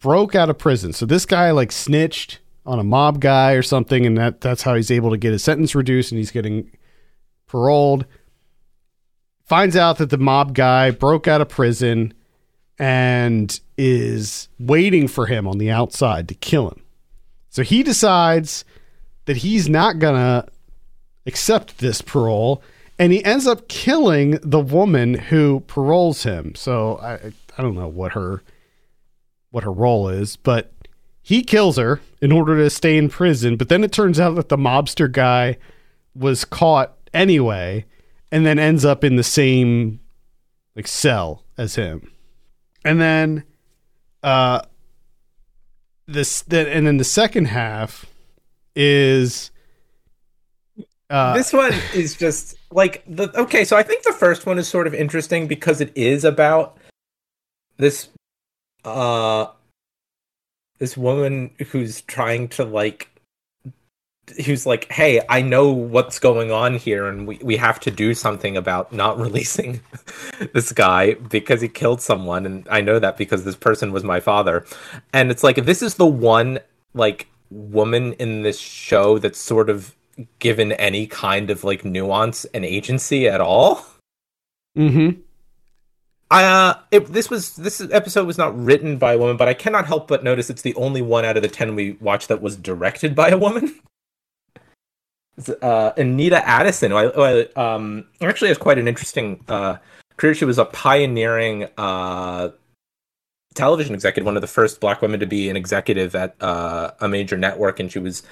broke out of prison. So this guy like snitched on a mob guy or something, and that that's how he's able to get his sentence reduced, and he's getting paroled. Finds out that the mob guy broke out of prison and is waiting for him on the outside to kill him. So he decides that he's not going to accept this parole and he ends up killing the woman who paroles him. So I I don't know what her what her role is, but he kills her in order to stay in prison, but then it turns out that the mobster guy was caught anyway and then ends up in the same like cell as him. And then uh this that and then the second half is uh this one is just like the okay, so I think the first one is sort of interesting because it is about this uh this woman who's trying to like who's like, "Hey, I know what's going on here, and we we have to do something about not releasing this guy because he killed someone, and I know that because this person was my father." And it's like this is the one like woman in this show that's sort of given any kind of like nuance and agency at all. Mm-hmm. Uh, it, this was this episode was not written by a woman, but I cannot help but notice it's the only one out of the ten we watched that was directed by a woman. uh, Anita Addison, who, I, who I, um, actually has quite an interesting uh, career. She was a pioneering uh, television executive, one of the first black women to be an executive at uh, a major network, and she was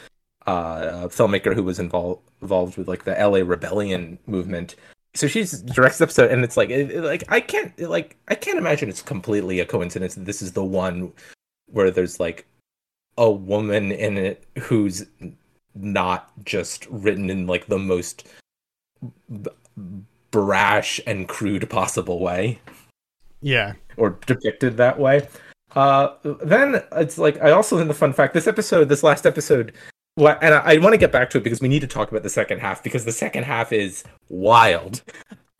uh, a filmmaker who was involved involved with like the LA Rebellion movement. So she's directs episode, and it's like, it, it, like I can't, it, like I can't imagine it's completely a coincidence that this is the one where there's like a woman in it who's not just written in like the most b- brash and crude possible way. Yeah. Or depicted that way. Uh, then it's like I also in the fun fact this episode, this last episode, and I, I want to get back to it because we need to talk about the second half because the second half is wild,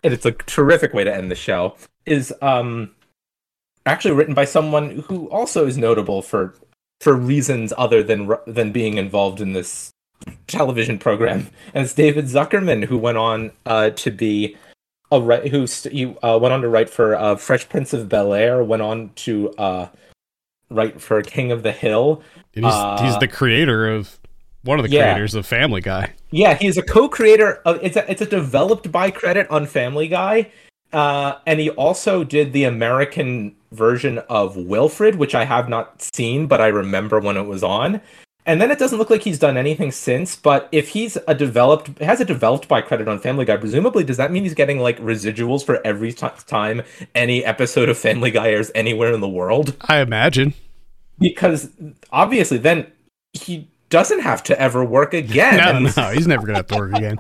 and it's a terrific way to end the show. Is um actually written by someone who also is notable for for reasons other than than being involved in this television program. And it's David Zuckerman who went on uh, to be a who st- uh, went on to write for uh, Fresh Prince of Bel Air. Went on to uh, write for King of the Hill. He's, he's the creator of one of the Yeah. creators of Family Guy. Yeah, he's a co-creator of it's a it's a developed by credit on Family Guy. Uh, and he also did the American version of Wilfred, which I have not seen, but I remember when it was on. And then it doesn't look like he's done anything since. But if he's a developed has a developed by credit on Family Guy, presumably does that mean he's getting like residuals for every ti time any episode of Family Guy airs anywhere in the world? I imagine. Because obviously, then he doesn't have to ever work again. No, no, he's never gonna have to work again.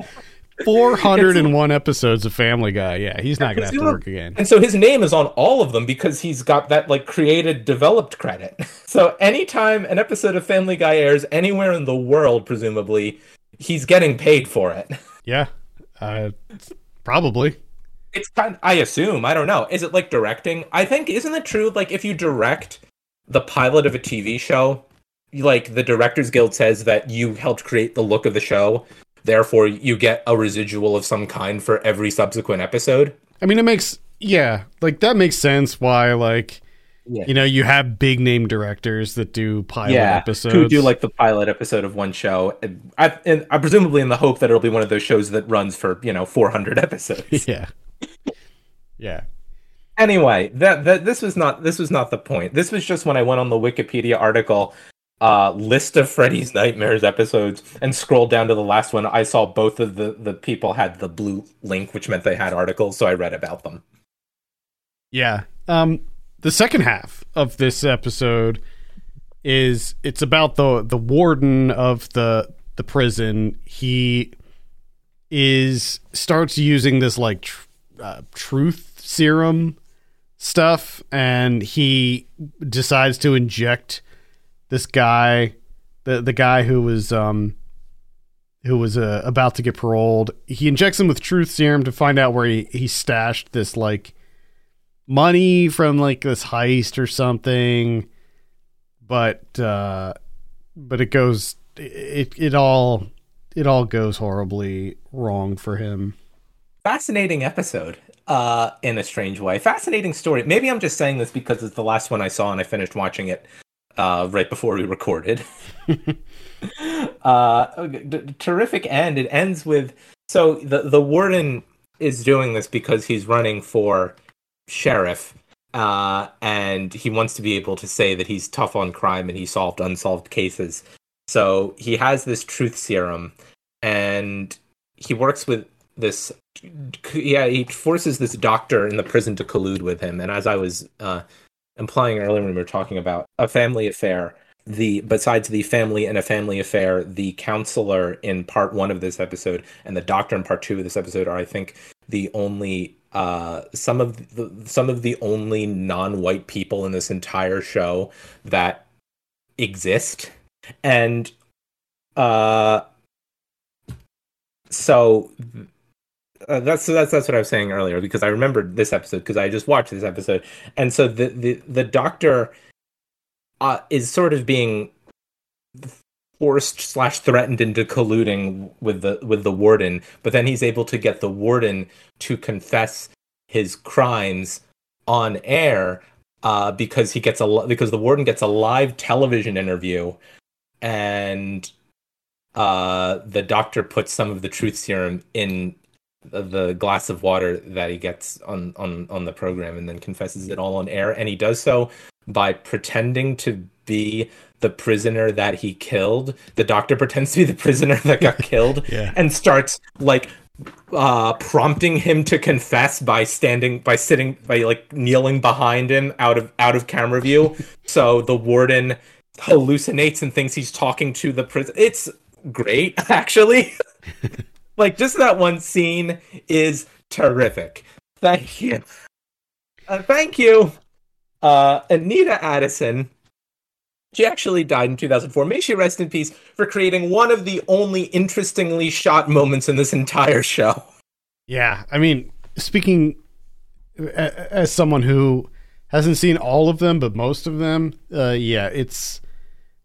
Four hundred and one episodes of Family Guy. Yeah, he's not gonna have to work again. And so his name is on all of them because he's got that like created developed credit. So anytime an episode of Family Guy airs anywhere in the world, presumably, he's getting paid for it. Yeah, uh, probably. It's kind I assume, I don't know. Is it like directing? I think isn't it true like if you direct the pilot of a TV show, like the Directors Guild says that you helped create the look of the show, therefore you get a residual of some kind for every subsequent episode. I mean, it makes yeah, like that makes sense. Why like Yeah. you know you have big name directors that do pilot episodes. Who do like the pilot episode of one show? And I, and I presumably in the hope that it'll be one of those shows that runs for you know 400 episodes. yeah, yeah. anyway, that, that this was not this was not the point. This was just when I went on the Wikipedia article uh, list of Freddy's Nightmares episodes and scrolled down to the last one. I saw both of the the people had the blue link, which meant they had articles, so I read about them. Yeah. Um the second half of this episode is it's about the the warden of the the prison. He is starts using this like tr- uh, truth serum stuff and he decides to inject this guy the the guy who was um who was uh, about to get paroled. He injects him with truth serum to find out where he, he stashed this like money from like this heist or something but uh but it goes it it all it all goes horribly wrong for him Fascinating episode. Uh, in a strange way, fascinating story. Maybe I'm just saying this because it's the last one I saw and I finished watching it uh, right before we recorded. uh, d- terrific end. It ends with so the the warden is doing this because he's running for sheriff, uh, and he wants to be able to say that he's tough on crime and he solved unsolved cases. So he has this truth serum, and he works with this. Yeah, he forces this doctor in the prison to collude with him. And as I was uh, implying earlier when we were talking about a family affair, the besides the family and a family affair, the counselor in part one of this episode and the doctor in part two of this episode are, I think, the only uh, some of the some of the only non-white people in this entire show that exist, and uh, so uh, that's that's that's what I was saying earlier because I remembered this episode because I just watched this episode, and so the the the doctor uh, is sort of being forced slash threatened into colluding with the with the warden, but then he's able to get the warden to confess his crimes on air uh, because he gets a because the warden gets a live television interview, and uh, the doctor puts some of the truth serum in the- glass of water that he gets on on on the program, and then confesses it all on air, and he does so by pretending to be the prisoner that he killed. The doctor pretends to be the prisoner that got killed Yeah. and starts like uh prompting him to confess by standing by sitting by like kneeling behind him out of out of camera view so the warden hallucinates and thinks he's talking to the prison it's great actually like just that one scene is terrific thank you uh, thank you uh anita addison she actually died in 2004. May she rest in peace for creating one of the only interestingly shot moments in this entire show. Yeah, I mean, speaking as someone who hasn't seen all of them, but most of them, uh, yeah, it's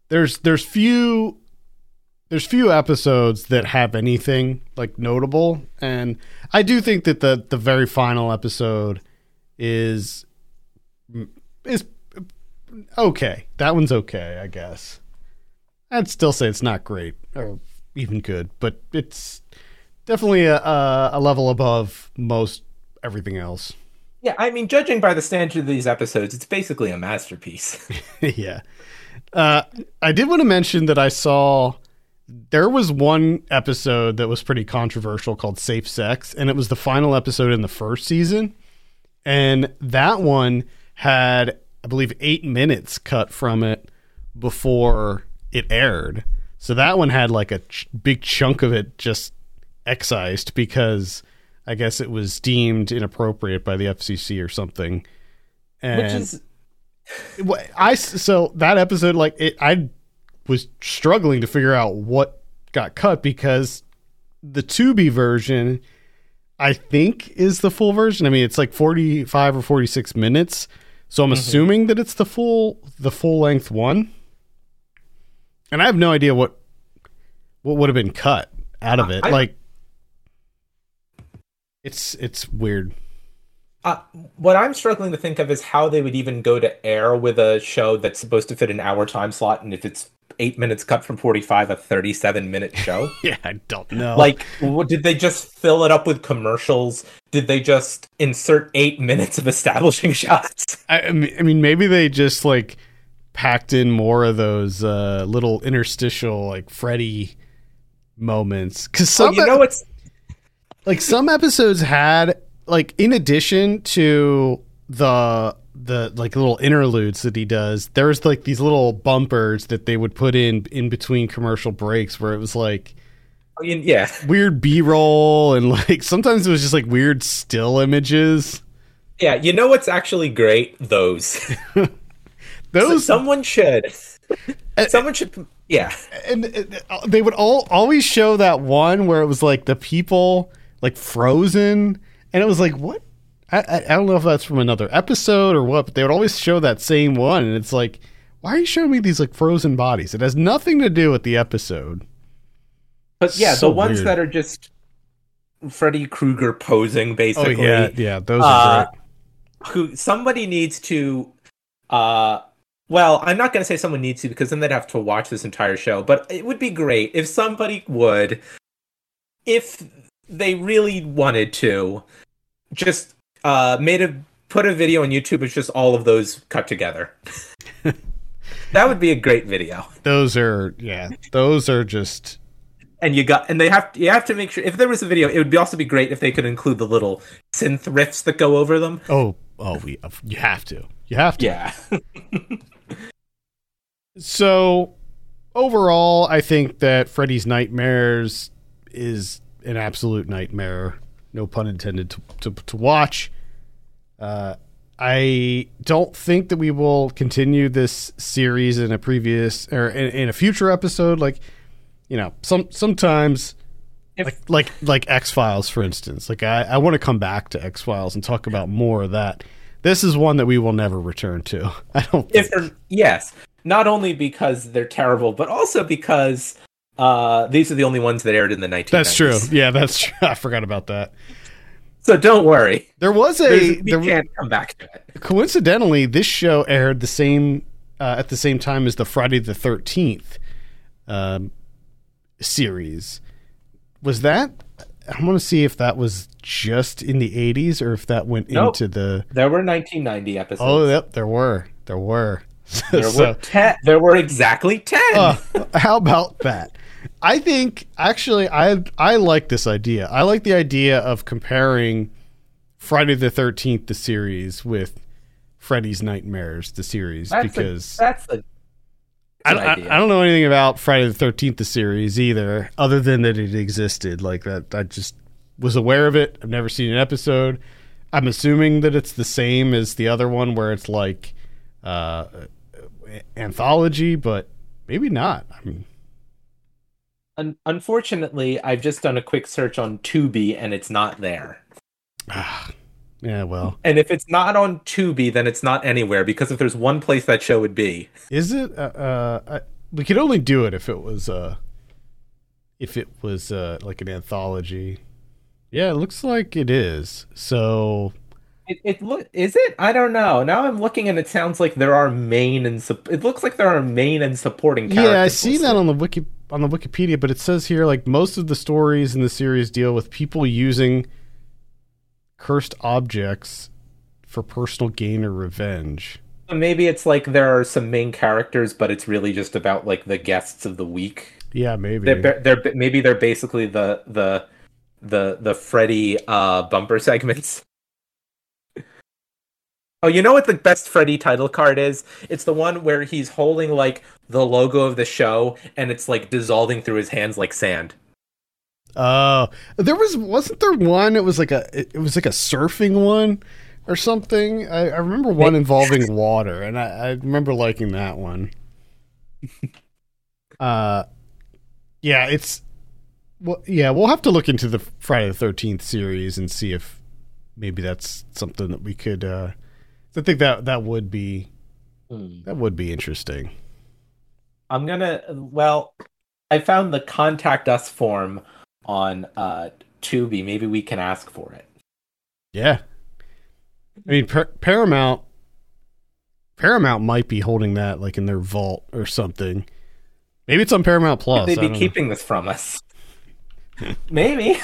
there's there's few there's few episodes that have anything like notable, and I do think that the the very final episode is is okay. That one's okay, I guess. I'd still say it's not great or even good, but it's definitely a, a, a level above most everything else. Yeah, I mean, judging by the standard of these episodes, it's basically a masterpiece. yeah. Uh, I did want to mention that I saw there was one episode that was pretty controversial called Safe Sex, and it was the final episode in the first season. And that one had, I believe, eight minutes cut from it before it aired. So that one had like a ch- big chunk of it just excised because I guess it was deemed inappropriate by the FCC or something. And Which is I so that episode like it I was struggling to figure out what got cut because the Tubi version I think is the full version. I mean it's like 45 or 46 minutes. So I'm assuming that it's the full the full length one. And I have no idea what what would have been cut out of it. I- like it's it's weird. uh, what I'm struggling to think of is how they would even go to air with a show that's supposed to fit an hour time slot, and if it's eight minutes cut from 45, a 37 minute show. Yeah, I don't know. Like, what, did they just fill it up with commercials? Did they just insert eight minutes of establishing shots? I, I mean, maybe they just like packed in more of those uh, little interstitial like Freddy moments because So some you know what's like some episodes had like in addition to the the like little interludes that he does there's like these little bumpers that they would put in in between commercial breaks where it was like I mean, yeah. weird b-roll and like sometimes it was just like weird still images Yeah, you know what's actually great? Those. those Someone should. Someone should. Yeah. and uh, they would all always show that one where it was like the people like frozen and it was like what I, I, I don't know if that's from another episode or what but they would always show that same one and it's like why are you showing me these like frozen bodies it has nothing to do with the episode But yeah, So the ones weird. that are just Freddy Krueger posing, basically. oh yeah yeah those are Uh, great who somebody needs to uh well i'm not going to say someone needs to because then they'd have to watch this entire show but it would be great if somebody would if they really wanted to just uh made a put a video on youtube it's just all of those cut together. That would be a great video. Those are yeah those are just and you got and they have you have to make sure if there was a video it would be also be great if they could include the little synth riffs that go over them. Oh oh we you have to. You have to. Yeah. So overall, I think that Freddy's Nightmares is an absolute nightmare. No pun intended to to, to watch. Uh, I don't think that we will continue this series in a previous or in, in a future episode. Like, you know, some sometimes. If- like like like X Files, for instance. Like I, I want to come back to X Files and talk about more of that. This is one that we will never return to. I don't. if yes not only because they're terrible but also because uh these are the only ones that aired in the 1990s That's true. Yeah, that's true. I forgot about that. So don't worry There was a There's- we there, can't come back to it coincidentally this show aired the same uh, at the same time as the Friday the Thirteenth um, series. Was that? I want to see if that was just in the eighties or if that went Nope. into the. there were 1990 episodes Oh, yep, there were, there were. there So- were 10 there were exactly 10 Uh, how about that? I think actually I I like this idea. I like the idea of comparing Friday the Thirteenth the series with Freddy's Nightmares the series that's because a, that's a I, I. I don't know anything about Friday the Thirteenth the series either, other than that it existed. Like that, I just was aware of it. I've never seen an episode. I'm assuming that it's the same as the other one, where it's like uh, anthology, but maybe not. I mean, Un- unfortunately i've just done a quick search on tubi and it's not there ah, yeah. Well, and if it's not on tubi then it's not anywhere because if there's one place that show would be is it? Uh, uh, I, we could only do it if it was uh, if it was uh, like an anthology. Yeah, it looks like it is. So It, it look is it? I don't know. Now I'm looking and it sounds like there are main and sup- it looks like there are main and supporting characters. Yeah, I see listed. that on the wiki on the Wikipedia, but it says here like most of the stories in the series deal with people using cursed objects for personal gain or revenge. Maybe it's like there are some main characters, but it's really just about like the guests of the week. Yeah, maybe. They're, they're maybe they're basically the the the the Freddy uh bumper segments. Oh, you know what the best Freddy title card is? It's the one where he's holding like the logo of the show and it's like dissolving through his hands like sand. Oh, there was wasn't there one? It was like a it was like a surfing one or something. I, I remember one involving water, and I, I remember liking that one. uh, yeah, it's well, yeah. We'll have to look into the Friday the Thirteenth series and see if maybe that's something that we could. uh I think that that would be that would be interesting. I'm gonna. Well, I found the contact us form on uh Tubi. Maybe we can ask for it. Yeah, I mean Par- Paramount. Paramount might be holding that like in their vault or something. Maybe it's on Paramount Plus. They'd be don't know. keeping this from us. Maybe.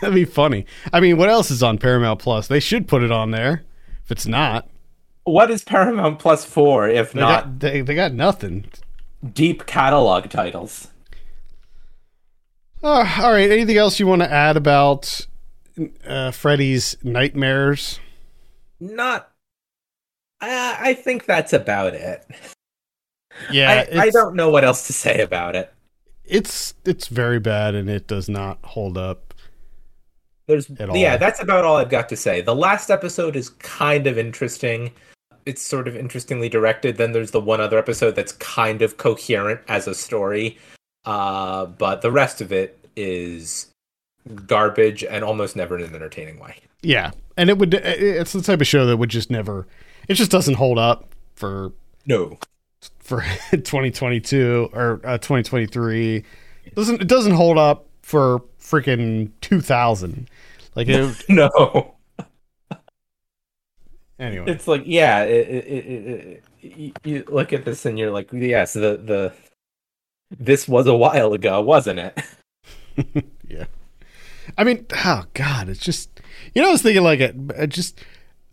That'd be funny. I mean, what else is on Paramount Plus? They should put it on there. If it's not, What is Paramount Plus for if they not got they, they got nothing. deep catalog titles? Uh, all right. Anything else you want to add about uh, Freddy's nightmares? Not. I, I think that's about it. Yeah, I, I don't know what else to say about it. It's it's very bad and it does not hold up. There's yeah, that's about all I've got to say. The last episode is kind of interesting. It's sort of interestingly directed. Then there's the one other episode that's kind of coherent as a story. Uh, but the rest of it is garbage and almost never in an entertaining way. Yeah, and it would. It's the type of show that would just never. It just doesn't hold up for No. for 2022 or uh, 2023. It doesn't it doesn't hold up for freaking 2000? Like it, No. anyway. It's like yeah, it, it, you- you look at this and you're like, yes, the the this was a while ago, wasn't it? yeah. I mean, oh god, it's just you know I was thinking like it, it just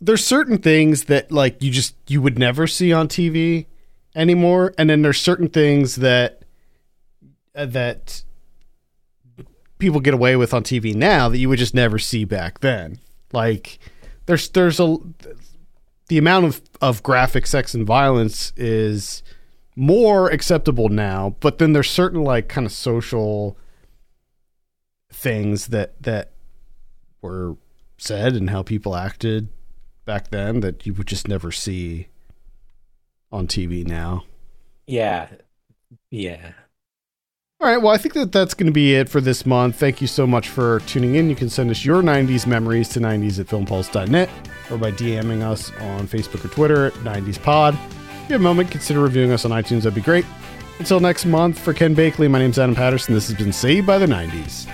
there's certain things that like you just you would never see on TV anymore and then there's certain things that uh, that people get away with on TV now that you would just never see back then. Like there's there's a the amount of of graphic sex and violence is more acceptable now, but then there's certain like kind of social things that that were said and how people acted back then that you would just never see on TV now. Yeah. Yeah. All right, well, I think that that's going to be it for this month. Thank you so much for tuning in. You can send us your 90s memories to 90s at filmpulse.net or by DMing us on Facebook or Twitter at 90spod. If you have a moment, consider reviewing us on iTunes. That'd be great. Until next month, for Ken Bakely, my name's Adam Patterson. This has been Saved by the 90s.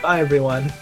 Bye everyone.